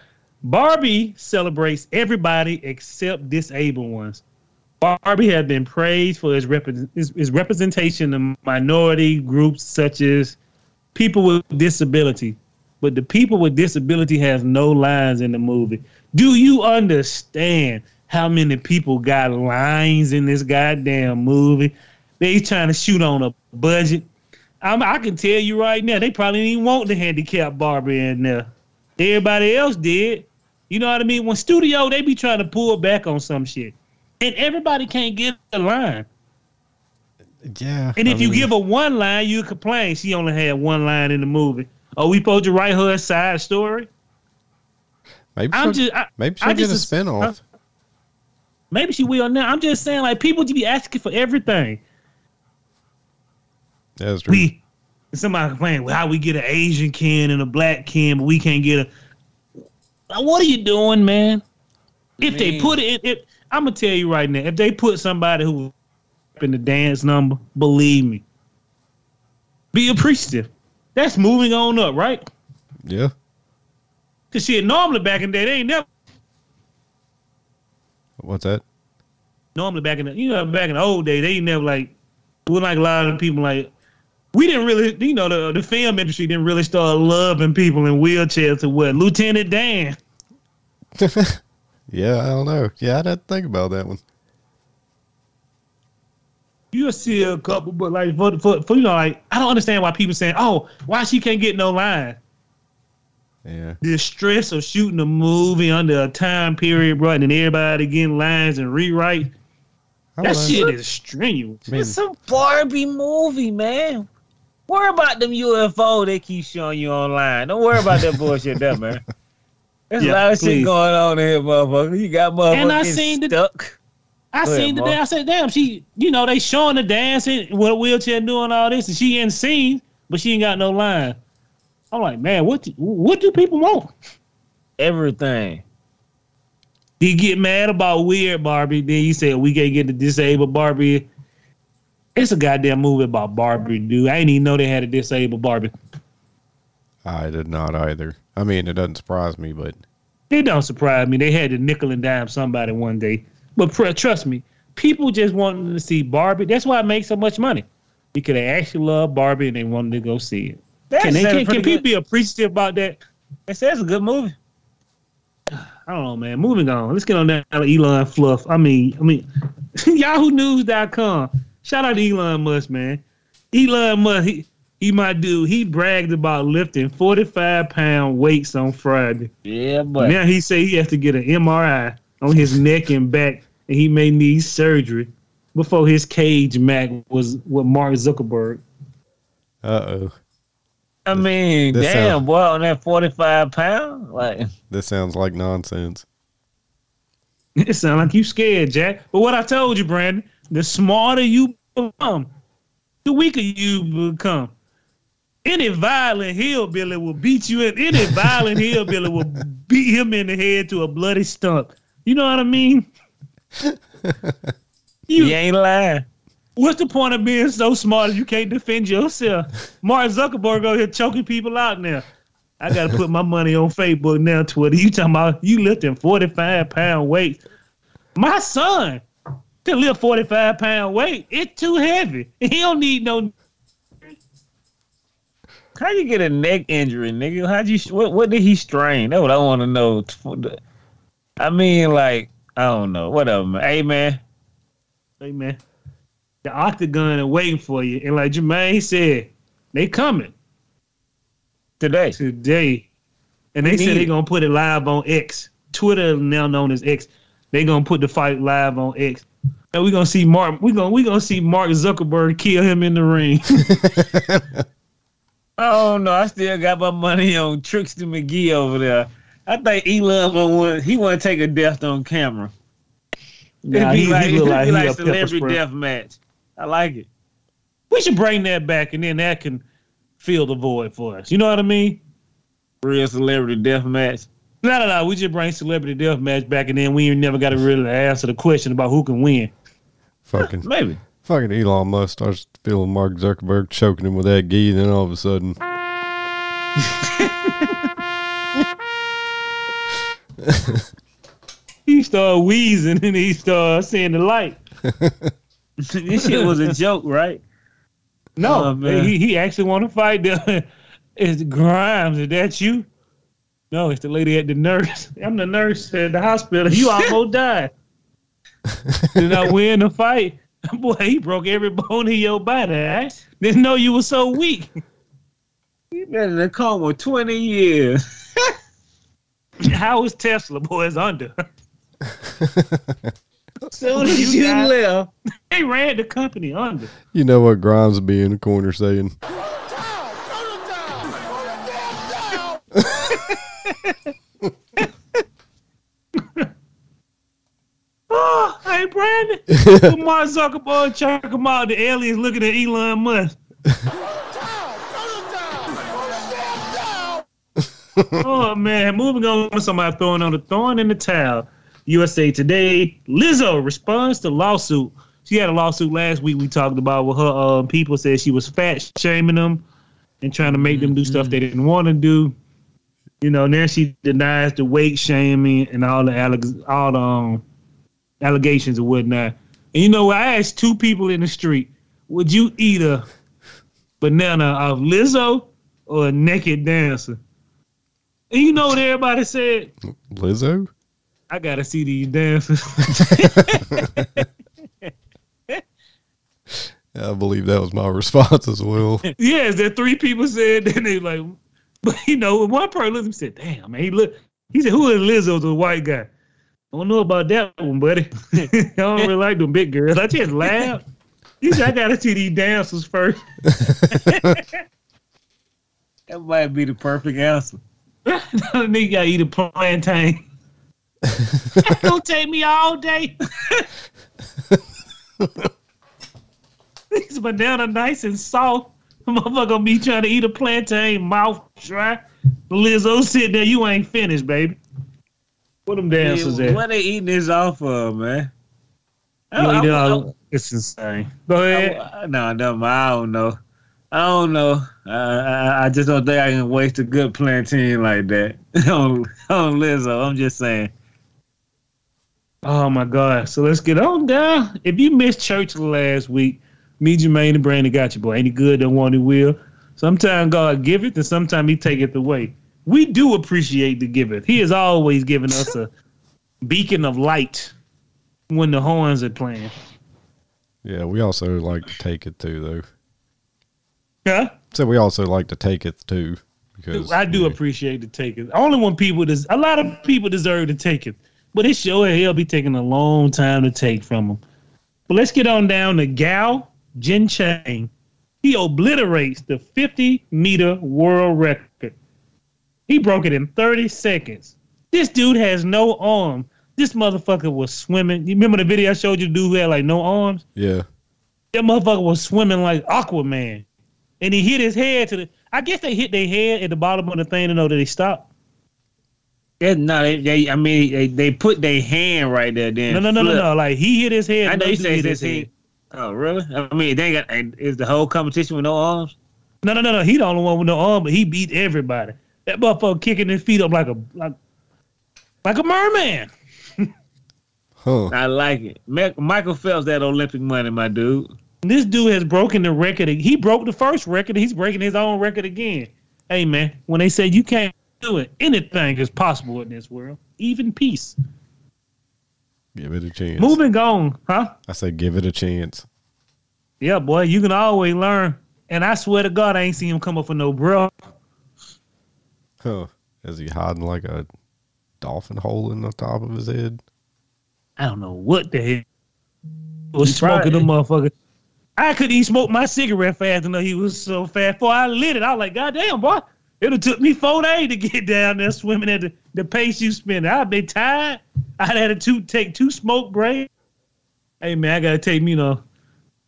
Speaker 3: Barbie celebrates everybody except disabled ones. Barbie has been praised for its, repre- its, its representation of minority groups such as people with disability. But the people with disability has no lines in the movie. Do you understand how many people got lines in this goddamn movie? They trying to shoot on a budget. I'm, I can tell you right now, they probably didn't even want the handicapped Barbie in there. Everybody else did. You know what I mean? When studio, they be trying to pull back on some shit. And everybody can't get a line.
Speaker 1: Yeah.
Speaker 3: And
Speaker 1: I
Speaker 3: if you
Speaker 1: mean,
Speaker 3: give her one line, you complain she only had one line in the movie. Are we supposed to write her a side story?
Speaker 1: maybe
Speaker 3: I'm
Speaker 1: she'll,
Speaker 3: just, I,
Speaker 1: maybe she'll get a
Speaker 3: just-
Speaker 1: spinoff.
Speaker 3: maybe she will now. I'm just saying, like people to be asking for everything.
Speaker 1: That's true.
Speaker 3: We somebody complaining, well, how we get an Asian Ken and a black Ken, but we can't get a. What are you doing, man? If they put it, if, I'm gonna tell you right now, if they put somebody who in the dance number, believe me, be appreciative. That's moving on up, right?
Speaker 1: yeah.
Speaker 3: Cause shit, normally back in the day, they ain't never
Speaker 1: What's that?
Speaker 3: normally back in the you know back in the old day, they ain't never like we like a lot of people like we didn't really you know the the film industry didn't really start loving people in wheelchairs to what Lieutenant Dan.
Speaker 1: Yeah, I don't know. Yeah, I didn't think about that one.
Speaker 3: You'll see a couple, but like for, for for you know like I don't understand why people saying oh why she can't get no line.
Speaker 1: Yeah.
Speaker 3: The stress of shooting a movie under a time period, bro, and then everybody getting lines and rewrite. That
Speaker 1: know.
Speaker 3: shit is strenuous.
Speaker 1: I mean,
Speaker 5: It's a Barbie movie, man. Worry about them UFO they keep showing you online. Don't worry about that bullshit there, man. There's
Speaker 3: Yeah,
Speaker 5: a lot of
Speaker 3: please.
Speaker 5: shit going on in here, motherfucker. You got motherfucker
Speaker 3: And I
Speaker 5: getting
Speaker 3: seen the-
Speaker 5: stuck.
Speaker 3: I
Speaker 5: Go ahead,
Speaker 3: seen the
Speaker 5: Mark.
Speaker 3: damn. I said, damn, she, you know, they showing the dancing with a wheelchair doing all this, and she in scene, but she ain't got no line. I'm like, man, what, do- what do people want?
Speaker 5: Everything.
Speaker 3: He get mad about weird Barbie. Then you say we can't get the disabled Barbie. It's a goddamn movie about Barbie, dude. I didn't even know they had a disabled Barbie.
Speaker 1: I did not either. I mean, it doesn't surprise me, but
Speaker 3: It don't surprise me. They had to nickel and dime somebody one day. But pr- trust me, people just wanted to see Barbie. That's why it makes so much money. Because they actually love Barbie and they wanted to go see it.
Speaker 5: That
Speaker 3: Can, they, can, can people be appreciative about that?
Speaker 5: They say it's a good movie.
Speaker 3: I don't know, man. Moving on. Let's get on down to Elon Fluff. I mean, I mean, YahooNews.com. Shout out to Elon Musk, man. Elon Musk, he, he my dude. He bragged about lifting 45 pound weights on Friday.
Speaker 5: Yeah, but
Speaker 3: now he say he has to get an MRI on his neck and back, and he may need surgery before his cage Mac was with Mark Zuckerberg.
Speaker 1: uh oh.
Speaker 5: I mean,
Speaker 1: this
Speaker 5: damn,
Speaker 1: sound-
Speaker 5: boy, on that 45 pound, like,
Speaker 1: This sounds like nonsense.
Speaker 3: It sound like you scared, Jack. But what I told you, Brandon, the smarter you become, the weaker you become. Any violent hillbilly will beat you in. Any violent hillbilly will beat him in the head to a bloody stump. You know what I mean? You,
Speaker 5: you ain't lying.
Speaker 3: What's the point of being so smart if you can't defend yourself? Mark Zuckerberg over here choking people out now. I gotta put my money on Facebook now, Twitter. You talking about you lifting 45 pound weight. My son, To lift 45 pound weight, it's too heavy. He don't need no.
Speaker 5: How you get a neck injury, nigga? How'd you? What, what did he strain? That's what I want to know. I mean, like, I don't know. Whatever, man. Hey, man.
Speaker 3: Hey, man. The octagon is waiting for you. And like Jermaine said, they coming
Speaker 5: Today.
Speaker 3: today. And they said they
Speaker 5: it.
Speaker 3: going to put it live on X. Twitter now known as X. They're going to put the fight live on X. And we're going to see Mark. We're going we gonna see Mark Zuckerberg kill him in the ring.
Speaker 5: oh don't. I still got my money on Trickster McGee over there. I think Elon gonna want he want to take a death on camera.
Speaker 3: Nah,
Speaker 5: it'd be
Speaker 3: he- he
Speaker 5: like,
Speaker 3: look
Speaker 5: it'd
Speaker 3: like
Speaker 5: be like
Speaker 3: a
Speaker 5: celebrity
Speaker 3: spray.
Speaker 5: death match. I like it.
Speaker 3: we should bring that back and then that can fill the void for us. You know what I mean?
Speaker 5: Real celebrity death match.
Speaker 3: No, no, no. We just bring celebrity death match back, and then we ain't never got to really answer the question about who can win.
Speaker 1: Fucking
Speaker 5: Maybe.
Speaker 1: fucking Elon Musk starts feeling Mark Zuckerberg choking him with that gi, and then all of a sudden,
Speaker 3: He started wheezing and he started seeing the light.
Speaker 5: this shit was a joke, right?
Speaker 3: No,
Speaker 5: Oh, man.
Speaker 3: he he actually want to fight. The, it's Grimes. Is that you? No, it's the lady at the nurse. I'm the nurse at the hospital. You almost died. Did I win the fight? Boy, he broke every bone in your body. Eh? Didn't know you were so weak.
Speaker 5: He been in a coma 20 years.
Speaker 3: How was Tesla? Boy, it's under.
Speaker 5: Soon as
Speaker 3: You
Speaker 5: you
Speaker 3: got-
Speaker 5: left.
Speaker 3: They ran the company under.
Speaker 1: you know what Grimes would be in the corner saying,
Speaker 3: Oh, hey, Brandon. Mark Zuckerberg check him out. The aliens looking at Elon Musk. oh man, moving on to somebody throwing on the thorn in the towel. USA Today, Lizzo responds to lawsuit. She had a lawsuit last week we talked about where her uh, people said she was fat shaming them and trying to make them do stuff they didn't want to do. You know, now she denies the weight shaming and all the all the um, allegations and whatnot. And you know what? I asked two people in the street, would you eat a banana of Lizzo or a naked dancer? And you know what everybody said?
Speaker 1: Lizzo?
Speaker 3: I gotta see these dancers.
Speaker 1: I believe that was my response as well.
Speaker 3: yes, there three people said that they like, but you know, one person looked at him and said, "Damn, man, he look." He said, "Who is Lizzo?" The white guy. I don't know about that one, buddy. I don't really like them big girls. I just laugh. Said, "I gotta see these dancers first.
Speaker 5: That might be the perfect answer.
Speaker 3: Nigga gotta eat a plantain. That's gonna take me all day. These banana nice and soft. Motherfucker gonna be trying to eat a plantain, mouth dry. Lizzo, sit there. You ain't finished, baby. What them dancers at?
Speaker 5: what they eating this off of, man? I,
Speaker 3: You
Speaker 5: I, I,
Speaker 3: it's insane. Go ahead.
Speaker 5: I, no, no, I don't know. I don't know. I, I, I just don't think I can waste a good plantain like that on, on Lizzo. I'm just saying.
Speaker 3: Oh my God. So let's get on down. If you missed church last week, me, Jermaine, and Brandon got you, boy. Any good, don't want it will. Sometimes God give it, and sometimes he take it away. We do appreciate the giveth. He has always given us a beacon of light when the horns are playing.
Speaker 1: Yeah, we also like to take it too, though.
Speaker 3: Yeah.
Speaker 1: So we also like to take it too. Because
Speaker 3: I do
Speaker 1: yeah,
Speaker 3: appreciate the taketh. Only when people des- a lot of people deserve to take it, but it sure hell be taking a long time to take from them. But let's get on down to Gal Jin Chang. He obliterates the 50 meter world record. He broke it in 30 seconds. This dude has no arm. This motherfucker was swimming. You remember the video I showed you, dude who had like no arms?
Speaker 1: Yeah.
Speaker 3: That motherfucker was swimming like Aquaman. And he hit his head to the. I guess they hit their head at the bottom of the thing to know that they stopped.
Speaker 5: Yeah, no, they, they, I mean, they, they put their hand right there. Then
Speaker 3: No, no, no, no,
Speaker 5: flip.
Speaker 3: no. Like he hit his head.
Speaker 5: I know you
Speaker 3: another dude
Speaker 5: say
Speaker 3: hit
Speaker 5: his
Speaker 3: his
Speaker 5: head. Oh, really? I mean, they got is the whole competition with no arms.
Speaker 3: No, no, no, no. He the only one with no arm, but he beat everybody. That motherfucker kicking his feet up like a like like a merman.
Speaker 1: Huh.
Speaker 5: I like it. Ma- Michael Phelps that Olympic money, my dude.
Speaker 3: This dude has broken the record. He broke the first record. He's breaking his own record again. Hey man, when they say you can't do it, anything is possible in this world, even peace.
Speaker 1: Give it a chance.
Speaker 3: Moving on, huh?
Speaker 1: I say give it a chance.
Speaker 3: Yeah, boy, you can always learn. And I swear to God, I ain't seen him come up for no bro.
Speaker 1: Huh. Is he hiding like a dolphin hole in the top of his head?
Speaker 3: I don't know what the hell was
Speaker 5: He
Speaker 3: smoking the motherfucker. I couldn't even smoke my cigarette fast enough. He was so fast. Before I lit it, I was like, God damn, boy. It have took me four days to get down there swimming at the, the pace you spend. I'd been tired. I'd had to take two smoke breaks. Hey, man, I got to take me, you know,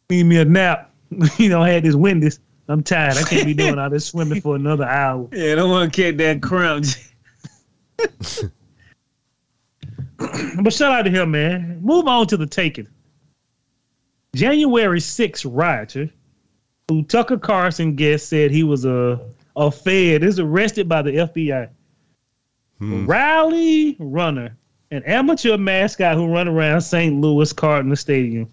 Speaker 3: need me a nap. you know, I had this windage. I'm tired. I can't be doing all this swimming for another hour.
Speaker 5: Yeah, I don't want to catch that cramp.
Speaker 3: But shout out to him, man. Move on to the taking. January 6th rioter, who Tucker Carlson guest said he was a a Fed, is arrested by the FBI.
Speaker 1: Hmm.
Speaker 3: Rally runner, an amateur mascot who run around St. Louis Cardinal Stadium,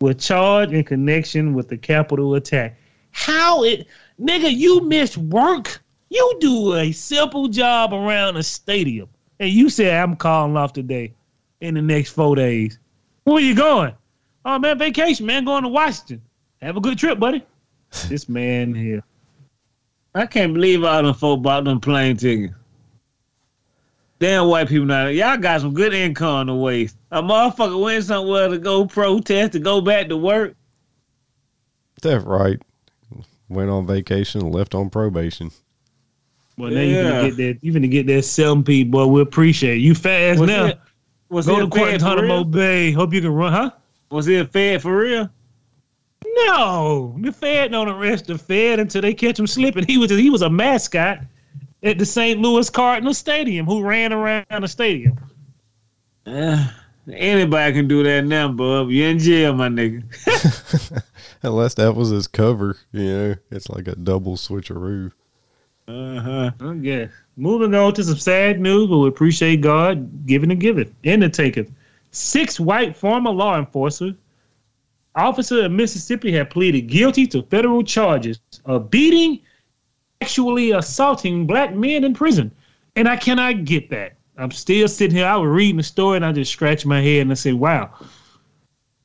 Speaker 3: was charged in connection with the Capitol attack. How it, nigga, you miss work? You do a simple job around a stadium, and you say I'm calling off today in the next four days. Where you going? Oh man, vacation, man, going to Washington. Have a good trip, buddy. this man here.
Speaker 5: I can't believe all them folk bought them plane tickets. Damn white people now. Y'all got some good income to waste. A motherfucker went somewhere to go protest, to go back to work.
Speaker 1: That's right. Went on vacation, left on probation.
Speaker 3: Well, now you
Speaker 5: Yeah.
Speaker 3: gonna get that. You gonna get that seven P, boy. We appreciate it. you fast
Speaker 5: Was
Speaker 3: now.
Speaker 5: it- Was
Speaker 3: Go
Speaker 5: he
Speaker 3: to
Speaker 5: a fed
Speaker 3: Guantanamo? Bay. Hope you can run, huh?
Speaker 5: Was he a fed for real?
Speaker 3: No, the Fed don't arrest the Fed until they catch him slipping. He was he was a mascot at the St. Louis Cardinal Stadium who ran around the stadium.
Speaker 5: Uh, anybody can do that now, bub. You're in jail, my nigga.
Speaker 1: Unless that was his cover, you know, it's like a double switcheroo.
Speaker 5: Uh-huh.
Speaker 3: I guess. Moving on to some sad news, but we appreciate God giving and giving. And the taker. Six white former law enforcers, officer in Mississippi, have pleaded guilty to federal charges of beating, actually assaulting black men in prison. And I cannot get that. I'm still sitting here. I was reading the story and I just scratched my head and I said, wow.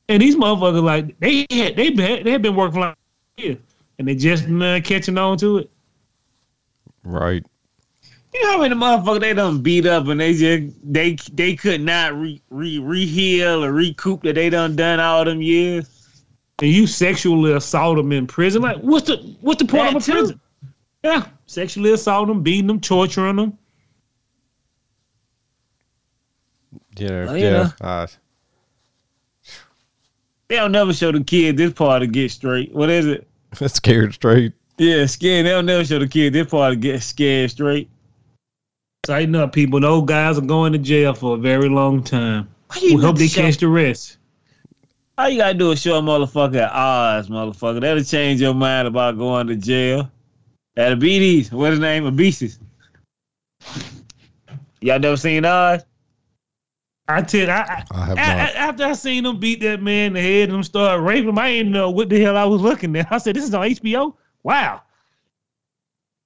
Speaker 3: And these motherfuckers, like, they had, they been, they had been working for like years and they just uh, catching on to it.
Speaker 1: Right.
Speaker 5: You know how many motherfuckers they done beat up and they just they they could not re re reheal or recoup that they done done all them years.
Speaker 3: and you sexually assault them in prison. Like, what's the what's the point
Speaker 5: That
Speaker 3: of a
Speaker 5: too.
Speaker 3: prison? Yeah, sexually assault them, beating them, torturing them.
Speaker 1: You know,
Speaker 5: Oh,
Speaker 1: yeah.
Speaker 5: yeah.
Speaker 1: I,
Speaker 5: They'll never show the kid this part to get straight. What is it?
Speaker 1: That's scared straight.
Speaker 5: Yeah, scared. They'll never show the kid this part to get scared straight.
Speaker 3: Tighten up, people. Those guys are going to jail for a very long time.
Speaker 5: Why
Speaker 3: We
Speaker 5: you
Speaker 3: hope
Speaker 5: not
Speaker 3: they
Speaker 5: show-
Speaker 3: catch the rest.
Speaker 5: All you gotta do is show a motherfucker at odds, motherfucker. That'll change your mind about going to jail. That'll be. What's his name? Adebisi. Y'all never seen Oz?
Speaker 3: I tell I, I,
Speaker 1: I have
Speaker 3: I-
Speaker 1: not.
Speaker 3: After I seen them beat that man in the head and them start raping him, I didn't know what the hell I was looking at. I said, "This is on HBO." Wow.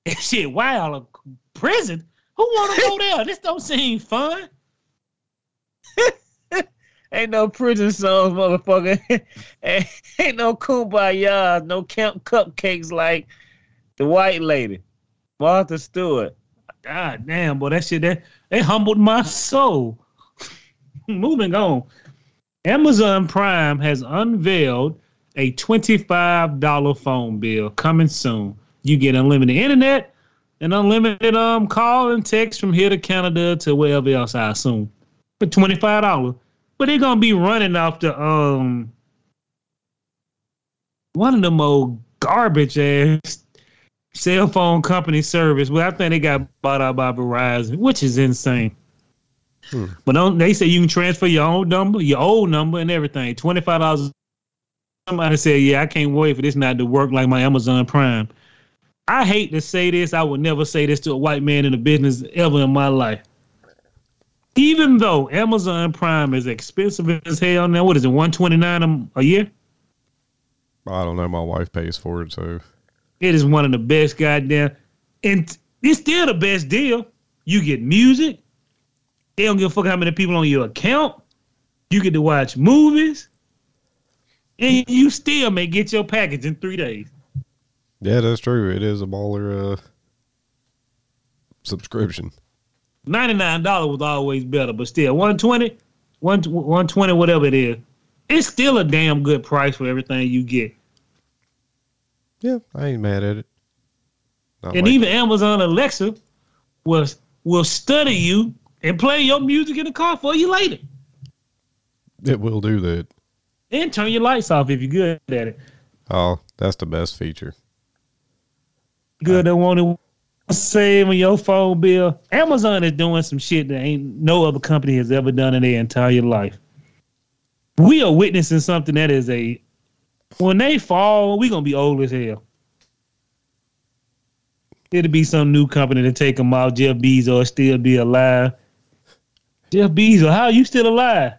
Speaker 3: And Shit, wow. Prison? Who want to go there? This don't seem fun.
Speaker 5: Ain't no prison songs, motherfucker. ain't, ain't no kumbaya, no camp cupcakes like the white lady, Martha Stewart.
Speaker 3: God damn, boy, that shit that it humbled my soul. Moving on. Amazon Prime has unveiled a $25 phone bill coming soon. You get unlimited internet and unlimited um call and text from here to Canada to wherever else I assume. For $25. But they're gonna be running off the um one of them old garbage ass cell phone company service. Well, I think they got bought out by Verizon, which is insane.
Speaker 1: Hmm.
Speaker 3: But don't, they say you can transfer your own number, your old number, and everything. Twenty five dollars. Somebody said, "Yeah, I can't wait for this not to work like my Amazon Prime." I hate to say this. I would never say this to a white man in the business ever in my life. even though Amazon Prime is expensive as hell now, what is it, one twenty nine a year?
Speaker 1: I don't know. My wife pays for it, so
Speaker 3: It is one of the best goddamn, and it's still the best deal. You get music. They don't give a fuck how many people on your account. You get to watch movies, and you still may get your package in three days.
Speaker 1: yeah, that's true. It is a baller uh, subscription.
Speaker 3: Ninety nine dollars was always better, but still 120, 120, whatever it is, it's still a damn good price for everything you get.
Speaker 1: Yeah, I ain't mad at it. Not
Speaker 3: And
Speaker 1: like-
Speaker 3: even Amazon Alexa will will study you and play your music in the car for you later.
Speaker 1: it will do that.
Speaker 3: And turn your lights off if you're good at it.
Speaker 1: Oh, that's the best feature.
Speaker 3: Good at wanting saving your phone bill. Amazon is doing some shit that ain't no other company has ever done in their entire life. We are witnessing something that is a when they fall, we gonna be old as hell. It'll be some new company to take them out. Jeff Bezos still be alive. Jeff Bezos, how are you still alive?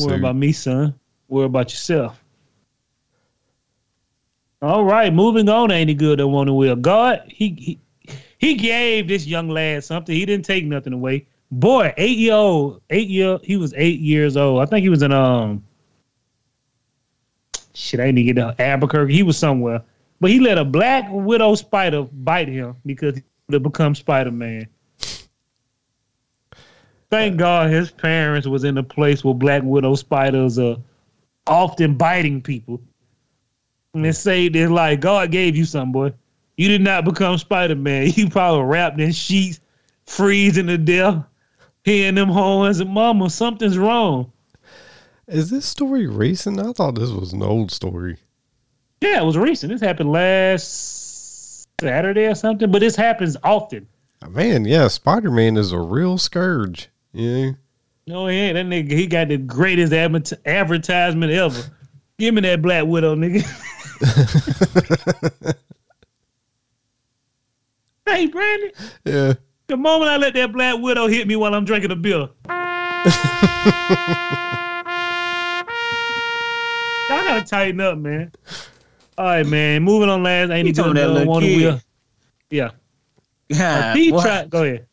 Speaker 3: Don't worry about me, son. Worry about yourself. All right, moving on. Ain't he good that one will? God, he, he he gave this young lad something. He didn't take nothing away. Boy, eight year old, eight year, he was eight years old. I think he was in um, shit. I didn't even get to Albuquerque. He was somewhere, but he let a black widow spider bite him because he would have become Spider Man. Thank God his parents was in a place where black widow spiders are often biting people. And it saved his life. God gave you something, boy. You did not become Spider Man. You probably wrapped in sheets, freezing to death, hearing them horns and mama, something's wrong.
Speaker 1: Is this story recent? I thought this was an old story.
Speaker 3: Yeah, it was recent. This happened last Saturday or something, but this happens often.
Speaker 1: Man, yeah, Spider Man is a real scourge. Yeah.
Speaker 3: No, he ain't. That nigga, he got the greatest adver- advertisement ever. Give me that Black Widow, nigga. hey, Brandon.
Speaker 1: Yeah.
Speaker 3: The moment I let that Black Widow hit me while I'm drinking a beer. Y'all gotta tighten up, man. All right, man. Moving on last. Ain't
Speaker 5: You
Speaker 3: he
Speaker 5: talking
Speaker 3: doing
Speaker 5: that
Speaker 3: one wheel? Yeah.
Speaker 5: God,
Speaker 3: He
Speaker 5: boy,
Speaker 3: tried. Go ahead.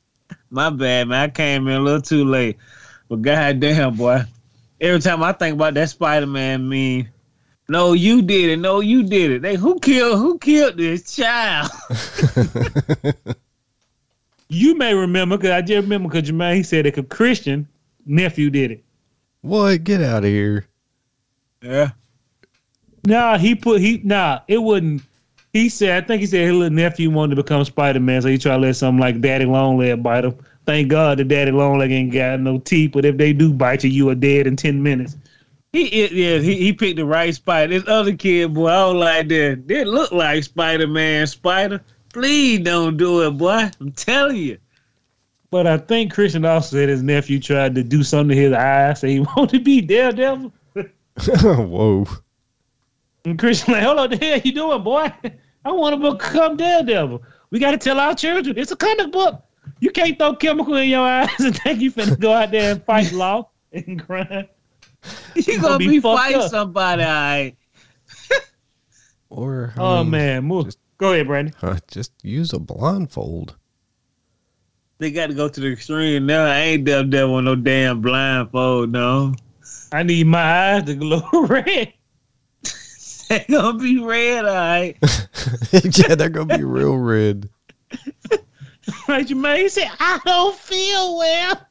Speaker 5: My bad, man. I came in a little too late. But goddamn, boy. Every time I think about that Spider Man meme, no, you did it. No, you did it. They who killed who killed this child?
Speaker 3: You may remember, because I just remember because Jermaine he said that a Christian nephew did it.
Speaker 1: What? Get out of here.
Speaker 5: Yeah.
Speaker 3: Nah, he put he nah, it wouldn't. He said, I think he said his little nephew wanted to become Spider Man, so he tried to let something like Daddy Longleg bite him. Thank God the Daddy Longleg ain't got no teeth, but if they do bite you, you are dead in ten minutes.
Speaker 5: He yeah, he, he picked the right spider. This other kid, boy, I was like that. They look like Spider Man Spider. Please don't do it, boy. I'm telling you.
Speaker 3: But I think Christian also said his nephew tried to do something to his eye, so he wanted to be Daredevil.
Speaker 1: Whoa.
Speaker 3: And Christian like, hold on, the hell you doing, boy? I want to become Daredevil. We got to tell our children it's a comic book. You can't throw chemical in your eyes and think you finna go out there and fight law and crime.
Speaker 5: You
Speaker 3: gonna
Speaker 5: gonna
Speaker 3: be
Speaker 5: be fighting
Speaker 3: up.
Speaker 5: somebody, all right.
Speaker 1: Or I
Speaker 3: Oh
Speaker 1: mean,
Speaker 3: man, move.
Speaker 1: just-
Speaker 3: Go ahead, Brandon.
Speaker 1: uh, just use a blindfold.
Speaker 5: They got to go to the extreme now. I ain't devil devil with no damn blindfold, no.
Speaker 3: I need my eyes to glow red.
Speaker 5: They gonna be red, all right.
Speaker 1: yeah, they're gonna be real red.
Speaker 3: Like your man, he said, I don't feel well.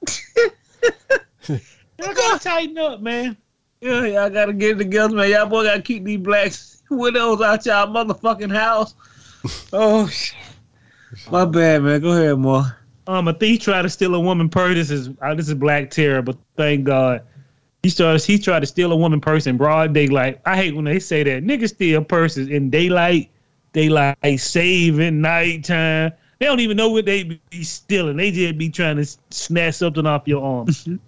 Speaker 3: Y'all gotta tighten up, man.
Speaker 5: Yeah, y'all gotta get it together, man. Y'all boy gotta keep these black widows out y'all motherfucking house. Oh, shit. My bad, man. Go ahead, more.
Speaker 3: Um, a thief tried to steal a woman purse. This is uh, this is Black Terror, but thank God. He started. He tried to steal a woman purse in broad daylight. I hate when they say that. Niggas steal purses in daylight, daylight saving, nighttime. They don't even know what they be stealing. They just be trying to snatch something off your arm.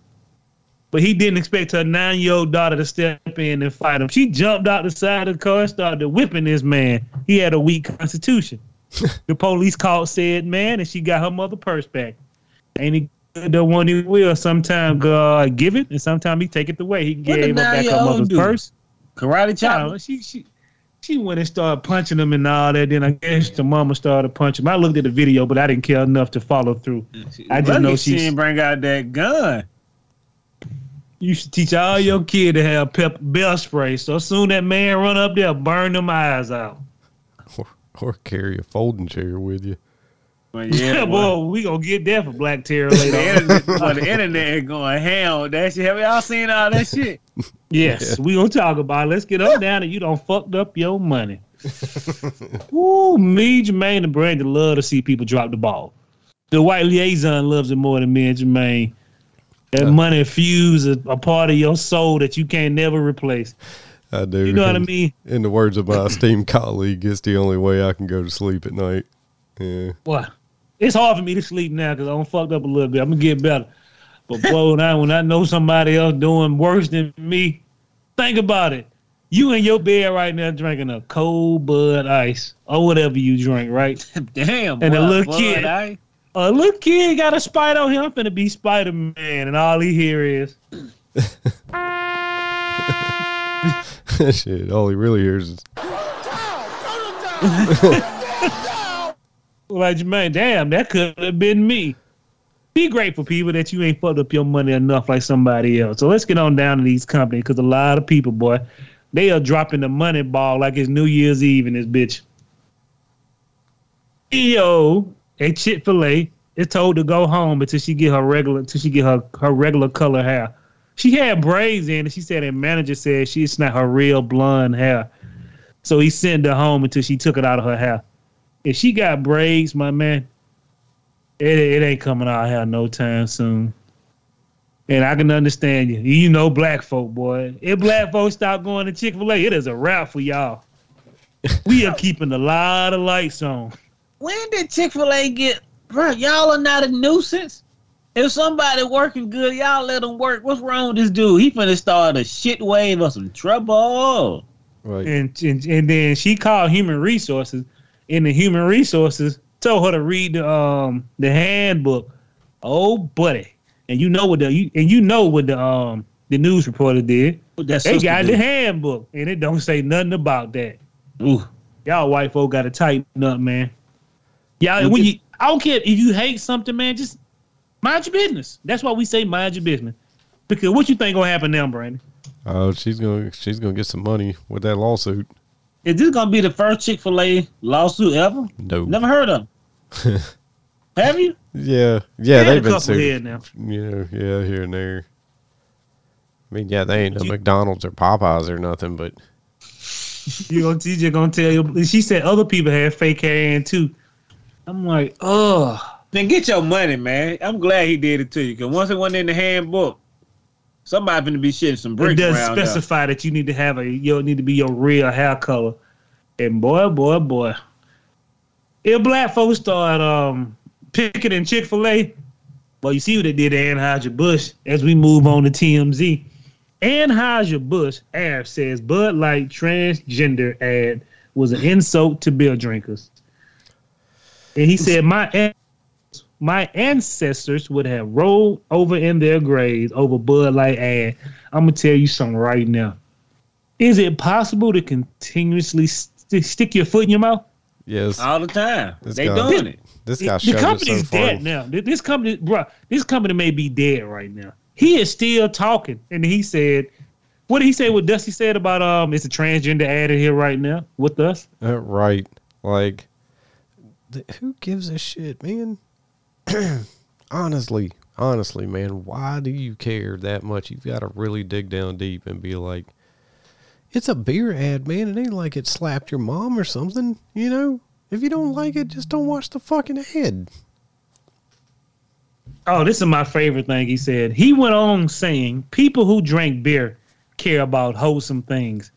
Speaker 3: but he didn't expect her nine-year-old daughter to step in and fight him. She jumped out the side of the car and started whipping this man. He had a weak constitution. the police called said man, and she got her mother purse back. Ain't the one he will. Sometimes God uh, give it, and sometimes he take it away. He
Speaker 5: What the
Speaker 3: gave her back her mother's
Speaker 5: do?
Speaker 3: purse.
Speaker 5: Karate
Speaker 3: I
Speaker 5: chop.
Speaker 3: don't. She she she went and started punching him and all that. Then I guess the mama started punching him. I looked at the video, but I didn't care enough to follow through. I just know
Speaker 5: she didn't bring out that gun.
Speaker 3: You should teach all your kid to have pep bell spray. So soon that man run up there, burn them eyes out.
Speaker 1: Or, or carry a folding chair with you.
Speaker 5: But
Speaker 3: Yeah,
Speaker 5: yeah,
Speaker 3: boy, we gonna get there for Black Terror
Speaker 5: The
Speaker 3: later. on.
Speaker 5: internet, boy, the internet is going ham with that shit. Have y'all seen all that shit?
Speaker 3: Yes, we gonna talk about it. Let's get up down and you don't fucked up your money. Ooh, me, Jermaine, and Brandon love to see people drop the ball. The white liaison loves it more than me and Jermaine. That
Speaker 1: Yeah.
Speaker 3: money fuse a, a part of your soul that you can't never replace.
Speaker 1: I do.
Speaker 3: You know what I
Speaker 1: In-
Speaker 3: mean?
Speaker 1: In the words of my esteemed colleague, it's the only way I can go to sleep at night. Yeah.
Speaker 3: What? It's hard for me to sleep now because I'm fucked up a little bit. I'm gonna get better. But boy, when I when I know somebody else doing worse than me, think about it. You in your bed right now drinking a cold Bud Ice or whatever you drink, right?
Speaker 5: Damn,
Speaker 3: And
Speaker 5: boy,
Speaker 3: a little
Speaker 5: boy,
Speaker 3: kid. A little kid got a spider on him. I'm finna be Spider Man, and all he hear is
Speaker 1: Shit. All he really hears is
Speaker 3: like, Jermaine, damn, that could have been me. Be grateful, people, that you ain't fucked up your money enough like somebody else. So let's get on down to these companies because a lot of people, boy, they are dropping the money ball like it's New Year's Eve in this bitch. CEO at Chick Fil A is told to go home until she get her regular until she get her her regular color hair. She had braids in, and she said, and manager said she's not her real blonde hair. So he sent her home until she took it out of her hair. If she got braids, my man, it, it ain't coming out here no time soon. And I can understand you. You know black folk, boy. If black folks stop going to Chick-fil-A, it is a wrap for y'all. We are keeping a lot of lights on.
Speaker 5: When did Chick Fil A get? Bro, y'all are not a nuisance. If somebody working good, y'all let them work. What's wrong with this dude? He finna start a shit wave of some trouble.
Speaker 1: Right.
Speaker 3: And, and and then she called human resources, and the human resources told her to read the um the handbook. Oh, buddy, and you know what the you, and you know what the um the news reporter did.
Speaker 5: What that
Speaker 3: They got
Speaker 5: do?
Speaker 3: the handbook, and it don't say nothing about that.
Speaker 5: Ooh.
Speaker 3: Y'all white folk got to tighten up, man. Y'all, when you, I don't care if you hate something, man. Just mind your business. That's why we say mind your business. Because what you think gonna happen now, Brandon?
Speaker 1: oh, she's gonna she's gonna get some money with that lawsuit.
Speaker 5: Is this gonna be the first Chick Fil A lawsuit ever?
Speaker 1: No.
Speaker 5: Never heard of. 'em. Have you?
Speaker 1: Yeah. Yeah,
Speaker 3: Had
Speaker 1: they've
Speaker 3: a
Speaker 1: been
Speaker 3: couple
Speaker 1: sued.
Speaker 3: here now.
Speaker 1: You know, yeah, here and there. I mean, yeah, they ain't no McDonald's or Popeyes or nothing, but
Speaker 3: You gonna TJ gonna tell you? She said other people had fake hair in too. I'm like, oh,
Speaker 5: Then get your money, man. I'm glad he did it to you. Cause once it went in the handbook, somebody finna be shitting some
Speaker 3: it
Speaker 5: bricks
Speaker 3: does
Speaker 5: around. there.
Speaker 3: specify that you need to have a you need to be your real hair color. And boy, boy, boy, if black folks start um picking in Chick Fil A, well, you see what they did to Anheuser Busch as we move on to TMZ. Anheuser Busch ad says Bud Light transgender ad was an insult to beer drinkers, and he said my my ancestors would have rolled over in their graves over Bud Light ad. I'm gonna tell you something right now. Is it possible to continuously st- stick your foot in your mouth?
Speaker 1: yes,
Speaker 5: all the time.
Speaker 1: It's
Speaker 5: they
Speaker 1: gone.
Speaker 5: doing it.
Speaker 1: this
Speaker 3: The-
Speaker 1: guy
Speaker 3: the
Speaker 1: shoved it
Speaker 3: company's
Speaker 1: so
Speaker 3: dead now. This company, bro, this company may be dead right now. He is still talking, and he said, "What did he say? What Dusty said about um, it's a transgender ad in here right now with us."
Speaker 1: Uh, right. Like, th- who gives a shit, man? honestly, honestly, man, why do you care that much? You've got to really dig down deep and be like, it's a beer ad, man. It ain't like it slapped your mom or something, you know? If you don't like it, just don't watch the fucking ad.
Speaker 3: Oh, this is my favorite thing he said. He went on saying, "People who drink beer care about wholesome things."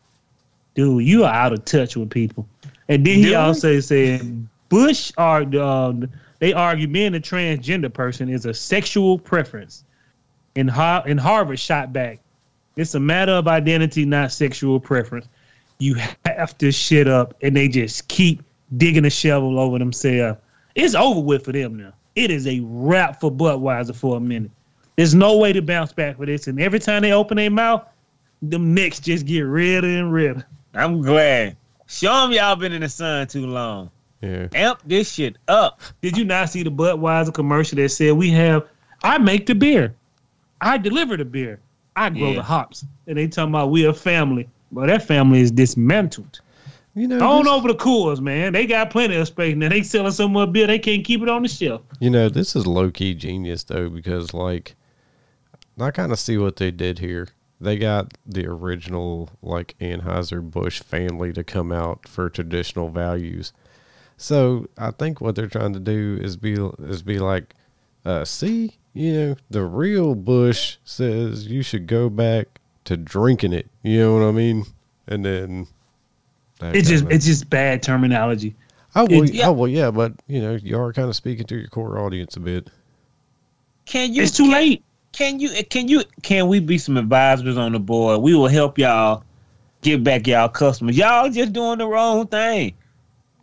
Speaker 3: Dude, you are out of touch with people. And then he
Speaker 5: Really?
Speaker 3: also said, "Busch are uh, they argue being a transgender person is a sexual preference." And Har- and Harvard shot back. It's a matter of identity, not sexual preference. You have to shit up, and they just keep digging a shovel over themselves. It's over with for them now. it is a wrap for Budweiser for a minute. There's no way to bounce back for this. And every time they open their mouth, the necks just get redder and redder.
Speaker 5: I'm glad. Show them y'all been in the sun too long.
Speaker 1: Yeah.
Speaker 5: Amp this shit up.
Speaker 3: Did you not see the Budweiser commercial that said we have I make the beer. I deliver the beer. I grow
Speaker 5: Yeah.
Speaker 3: the hops. And they talking about we a family. But that family is dismantled.
Speaker 1: You know,
Speaker 3: On over the coolers, man. They got plenty of space. Now they selling so much beer they can't keep it on the shelf.
Speaker 1: you know, this is low key genius though because like, I kind of see what they did here. They got the original like Anheuser Busch family to come out for traditional values. So I think what they're trying to do is be is be like, uh, see, you know, the real Busch says you should go back to drinking it. You know what I mean? And then
Speaker 3: It's just
Speaker 1: kinda-
Speaker 3: it's just bad terminology.
Speaker 1: oh well,
Speaker 3: it-
Speaker 1: oh well, yeah, but you know, you are kind of speaking to your core audience a bit.
Speaker 5: Can you
Speaker 3: It's too late.
Speaker 5: Can you can you can we be some advisors on the board? We will help y'all get back y'all customers. Y'all just doing the wrong thing.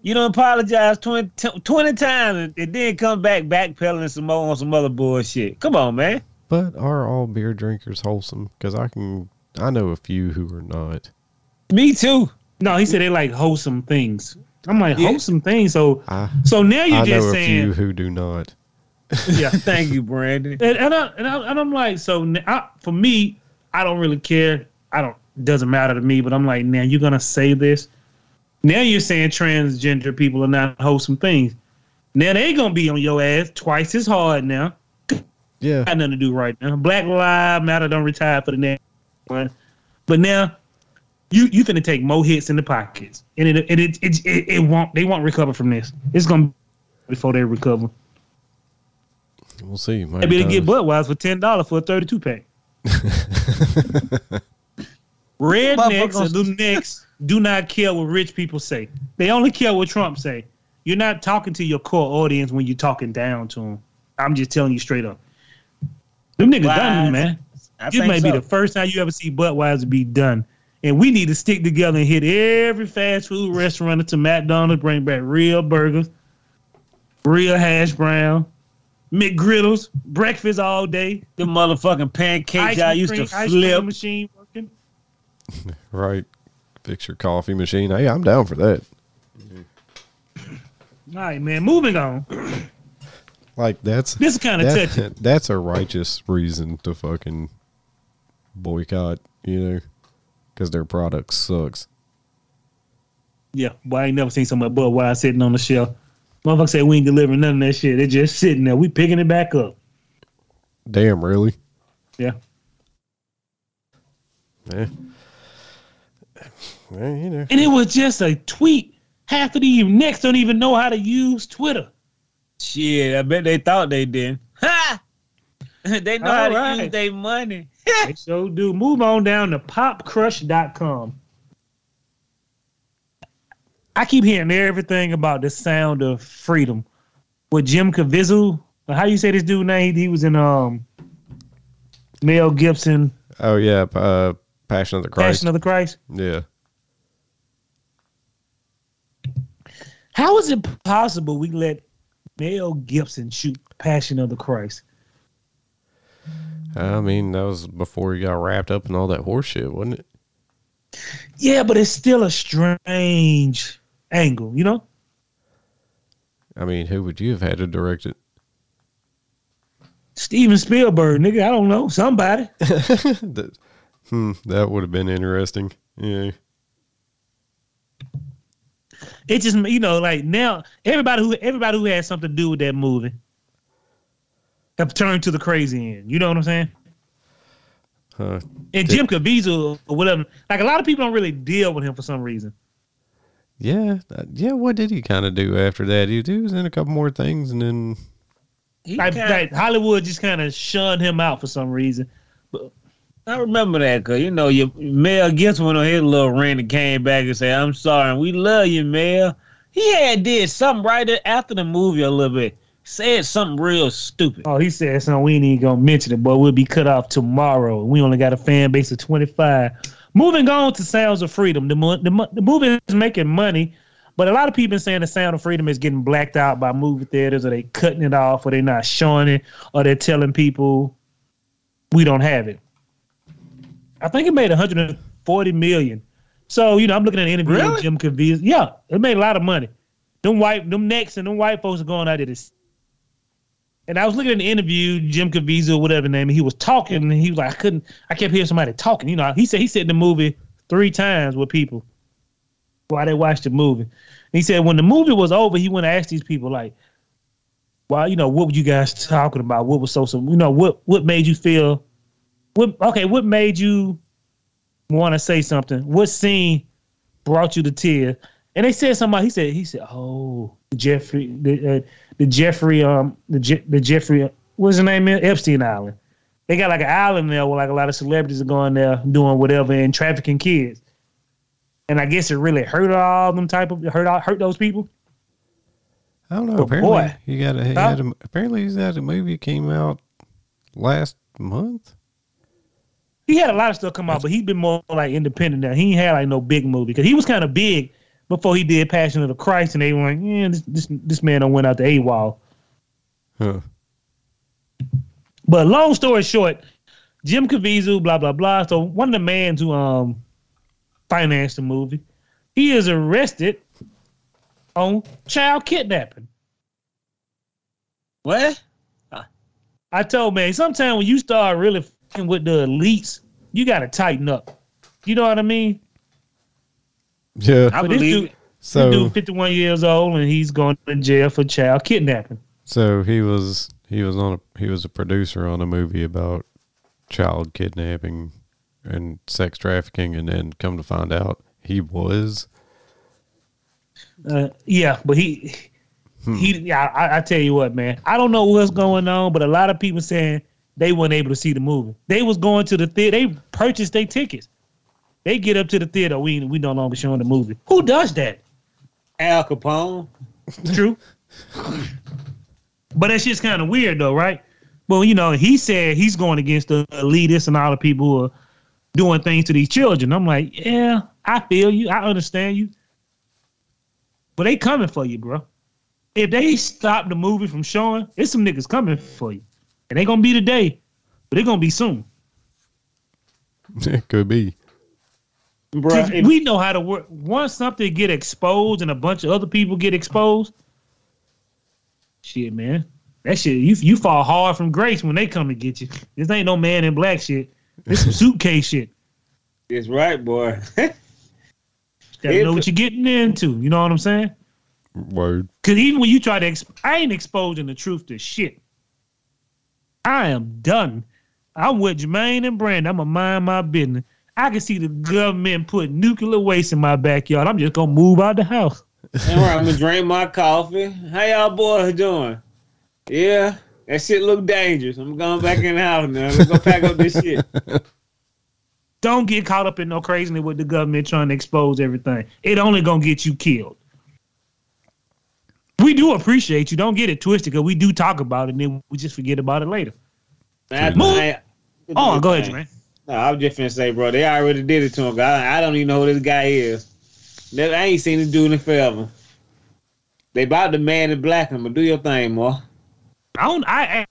Speaker 5: You don't apologize 20, 20 times and, and then come back backpedaling some more on some other bullshit. Come on, man.
Speaker 1: But are all beer drinkers wholesome? Because I can, I know a few who are not.
Speaker 5: Me too.
Speaker 3: No, he said they like wholesome things. I'm like
Speaker 5: Yeah.
Speaker 3: wholesome things. So
Speaker 1: I,
Speaker 3: so now you're
Speaker 1: I
Speaker 3: just
Speaker 1: know a
Speaker 3: saying
Speaker 1: few who do not.
Speaker 3: yeah.
Speaker 5: Thank you, Brandon.
Speaker 3: And, and, I, and, I, and I'm like, so n I for me, I don't really care. I don't doesn't matter to me. But I'm like, now you're gonna say this. Now you're saying transgender people are not wholesome things. Now they gonna be on your ass twice as hard now.
Speaker 1: Yeah,
Speaker 3: Got nothing to do right now. Black Lives Matter don't retire for the next one. But now you you finna take more hits in the pockets, and it it it it, it, it won't they won't recover from this. It's gonna be before they recover.
Speaker 1: we'll see.
Speaker 3: Maybe they get. Budweiser for ten dollars for a thirty-two pack. Rednecks and little necks do not care what rich people say. They only care what Trump say. You're not talking to your core audience when you're talking down to them. I'm just telling you straight up. Them niggas done,
Speaker 5: Wise.
Speaker 3: man.
Speaker 5: I
Speaker 3: This may be the first time you ever see Budweiser be done. And we need to stick together and hit every fast food restaurant to McDonald's, bring back real burgers, real hash brown, McGriddles, breakfast all day.
Speaker 5: the motherfucking pancakes y'all used to
Speaker 3: cream- ice cream
Speaker 5: flip.
Speaker 3: machine.
Speaker 1: right. Fix your coffee machine. Hey, I'm down for that.
Speaker 3: All right, man. Moving on.
Speaker 1: Like that's
Speaker 3: This is kind of
Speaker 1: that- that's a righteous reason to fucking boycott. You know, because their product sucks.
Speaker 3: Yeah, boy, I ain't never seen so much Budweiser sitting on the shelf. Motherfucker say we ain't delivering none of that shit. They're just sitting there. We picking it back up.
Speaker 1: Damn, really?
Speaker 3: Yeah.
Speaker 1: Yeah. Well, you know.
Speaker 3: And it was just a tweet. Half of these necks don't even know how to use Twitter.
Speaker 5: Shit, I bet they thought they did. Ha! they know how to use their money.
Speaker 3: They so do. Move on down to popcrush.com. I keep hearing everything about the sound of freedom with Jim Caviezel. How you say this dude name? He was in um Mel Gibson,
Speaker 1: Oh yeah, uh, Passion of the Christ.
Speaker 3: Passion of the Christ.
Speaker 1: yeah.
Speaker 3: How is it possible we let Mel Gibson shoot Passion of the Christ?
Speaker 1: I mean, that was before he got wrapped up in all that horse shit, wasn't it?
Speaker 3: Yeah, but it's still a strange angle, you know?
Speaker 1: I mean, who would you have had to direct it?
Speaker 3: Steven Spielberg, nigga, I don't know, somebody.
Speaker 1: that, hmm, that would have been interesting. Yeah.
Speaker 3: It just you know, like now everybody who everybody who has something to do with that movie have turned to the crazy end. You know what I'm saying?
Speaker 1: Huh.
Speaker 3: And Jim Caviezel or whatever, like a lot of people don't really deal with him for some reason.
Speaker 1: Yeah. yeah. What did he kind of do after that? He, he was in a couple more things, and then
Speaker 3: Like,
Speaker 5: kinda-
Speaker 3: like Hollywood just kind of shunned him out for some reason.
Speaker 5: I remember that because you know your Mel Gibson went on his little rant and came back and said, "I'm sorry, we love you, Mel." He had did something right after the movie a little bit. Said something real stupid.
Speaker 3: Oh, he said something we ain't even gonna mention it, but we'll be cut off tomorrow. We only got a fan base of 25. Moving on to Sounds of Freedom. The, the, the movie is making money But a lot of people saying the Sound of Freedom is getting blacked out by movie theaters, or they cutting it off, or they're not showing it, or they're telling people we don't have it. I think it made 140 million. So you know, I'm looking at an interview
Speaker 5: Really?
Speaker 3: with Jim Caviezel. Yeah, it made a lot of money. Them white, them necks, and them white folks are going out there to. s- And I was looking at an interview, Jim Caviezel, whatever name, and he was talking, and he was like, I couldn't, I kept hearing somebody talking. You know, he said he said the movie three times with people while they watched the movie. And he said when the movie was over, he went to ask these people like, "Well, you know, what were you guys talking about? What was so so? You know, what what made you feel? What okay? What made you want to say something? What scene brought you to tears?" And they said somebody. He said he said, "Oh, Jeffrey, the uh, the Jeffrey um the Je- the Jeffrey what's his name? is? Epstein Island. They got like an island there where like a lot of celebrities are going there doing whatever and trafficking kids." and I guess it really hurt all them type of hurt all, hurt those people.
Speaker 1: I don't know.
Speaker 3: But
Speaker 1: apparently,
Speaker 3: boy.
Speaker 1: he got a, he
Speaker 3: Huh?
Speaker 1: a apparently he's had a movie that came out last month.
Speaker 3: He had a lot of stuff come out, but he's been more like independent now. He ain't had like no big movie because he was kind of big before he did Passion of the Christ, and they were like, yeah, this this this man done went out the AWOL.
Speaker 1: Huh.
Speaker 3: But long story short, Jim Caviezel, blah blah blah. So one of the men who um financed the movie, he is arrested on child kidnapping.
Speaker 5: What?
Speaker 3: I told man, sometimes when you start really fucking with the elites, you gotta tighten up. You know what I mean?
Speaker 1: Yeah.
Speaker 5: I
Speaker 3: But this
Speaker 5: believe
Speaker 3: dude-
Speaker 1: So
Speaker 3: dude, 51 years old, and he's going to jail for child kidnapping.
Speaker 1: so he was he was on a he was a producer on a movie about child kidnapping and sex trafficking, and then come to find out he was.
Speaker 3: Uh, yeah, but he, he, yeah, I, I tell you what, man, I don't know what's going on, but a lot of people saying they weren't able to see the movie. They was going to the theater. They purchased their tickets. They get up to the theater. We we no longer showing the movie. Who does that?
Speaker 5: Al Capone.
Speaker 3: True. but that shit's kind of weird though, right? Well, you know, he said he's going against the elitists and all the people who are doing things to these children. I'm like, yeah, I feel you. I understand you. But they coming for you, bro. If they stop the movie from showing, it's some niggas coming for you. And they gonna be today, but they gonna be soon.
Speaker 1: It could be.
Speaker 5: Bro,
Speaker 3: 'Cause we know how to work. Once something get exposed and a bunch of other people get exposed, shit, man, that shit you you fall hard from grace when they come to get you. This ain't no man in black shit. This some suitcase shit.
Speaker 5: it's right, boy.
Speaker 3: Gotta
Speaker 5: It-
Speaker 3: know what you're getting into. You know what I'm saying?
Speaker 1: Word.
Speaker 3: Because even when you try to, exp- I ain't exposing the truth to shit. I am done. I'm with Jermaine and Brandon. I'm gonna mind my business. I can see the government put nuclear waste in my backyard. I'm just gonna move out the house.
Speaker 5: All right, I'm gonna drink my coffee. How y'all boys doing? Yeah, that shit look dangerous. I'm going back in the house now. Let's go pack up this shit.
Speaker 3: Don't get caught up in no craziness with the government trying to expose everything. It only gonna get you killed. We do appreciate you. Don't get it twisted, because we do talk about it, and then we just forget about it later.
Speaker 5: I,
Speaker 3: Move.
Speaker 5: I-
Speaker 3: Oh, go ahead, man.
Speaker 5: No, I was just finna say, bro, they already did it to him. I, I don't even know who this guy is. Never, I ain't seen this dude in forever. They bought the man in black. I'm gonna do your thing, boy.
Speaker 3: I don't. I I,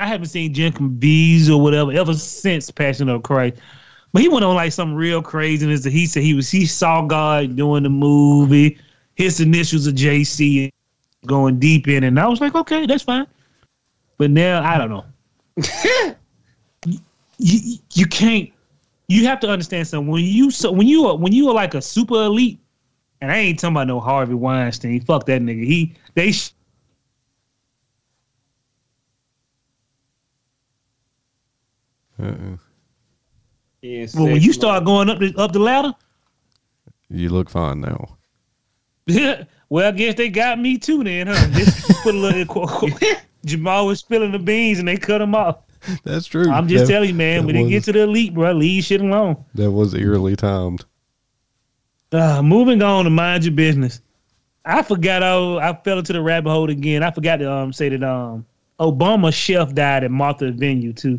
Speaker 3: I haven't seen Jim Caviezel or whatever ever since Passion of Christ. But he went on like some real craziness that he said he was he saw God doing the movie. His initials are JC, going deep in, and I was like, okay, that's fine. But now I don't know. you, you you can't. You have to understand something. When you so when you are when you are like a super elite, and I ain't talking about no Harvey Weinstein. Fuck that nigga. He they sh-
Speaker 1: Uh-uh.
Speaker 5: Yeah,
Speaker 3: Well, when you start going up the up the ladder,
Speaker 1: You look fine now.
Speaker 3: well, I guess they got me too. Then, huh? Just put a little. Jamal was spilling the beans and they cut him off.
Speaker 1: That's true.
Speaker 3: I'm just
Speaker 1: That-
Speaker 3: telling you, man. When it
Speaker 1: was-
Speaker 3: get to the elite, bro, leave shit alone.
Speaker 1: That was eerily timed.
Speaker 3: Uh, moving on to mind your business. I forgot. Oh, I fell into the rabbit hole again. I forgot to um say that um Obama chef died at Martha venue too.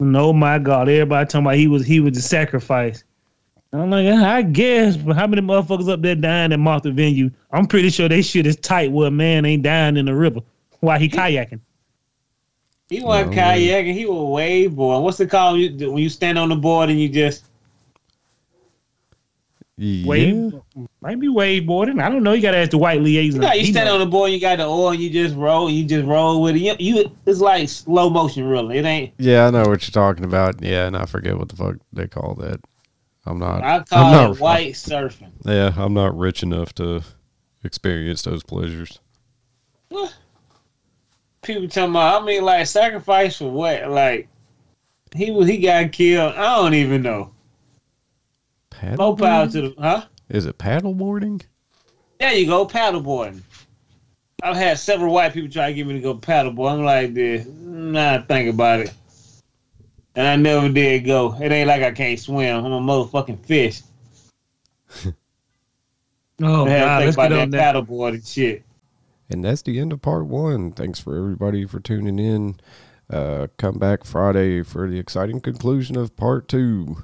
Speaker 3: And oh my God! Everybody talking about he was he was the sacrifice. I'm like, I guess, but how many motherfuckers up there dying at Martha venue? I'm pretty sure they shit is tight where a man ain't dying in the river while he kayaking.
Speaker 5: He wasn't
Speaker 1: No, man.
Speaker 5: kayaking. He was wave board. What's it called when you, when you stand on the board and you just
Speaker 1: Yeah.
Speaker 3: Wave, might be waveboarding. I don't know. You gotta ask the white liaison.
Speaker 5: you, know, you stand
Speaker 3: know.
Speaker 5: on the board, and you got the oil, and you just roll, you just roll with it. You, you it's like slow motion, really. It ain't.
Speaker 1: Yeah, I know what you're talking about. Yeah, and I forget what the fuck they call that. I'm not.
Speaker 5: I
Speaker 1: I'm
Speaker 5: call
Speaker 1: not,
Speaker 5: it white surfing.
Speaker 1: Yeah, I'm not rich enough to experience those pleasures.
Speaker 5: People talking about. I mean, like sacrifice for what? Like he was, he got killed. I don't even know. Power
Speaker 1: Paddle?
Speaker 5: to the huh?
Speaker 1: Is it paddleboarding?
Speaker 5: There you go, paddleboarding. I've had several white people try to get me to go paddleboard. I'm like, this, nah, think about it. And I never did go. It ain't like I can't swim. I'm a motherfucking fish.
Speaker 3: Oh
Speaker 5: I had to
Speaker 3: God,
Speaker 5: think
Speaker 3: let's
Speaker 5: about
Speaker 3: get on
Speaker 5: that
Speaker 3: that.
Speaker 5: paddleboard and shit.
Speaker 1: And that's the end of part one. Thanks for everybody for tuning in. Uh, come back Friday for the exciting conclusion of part two.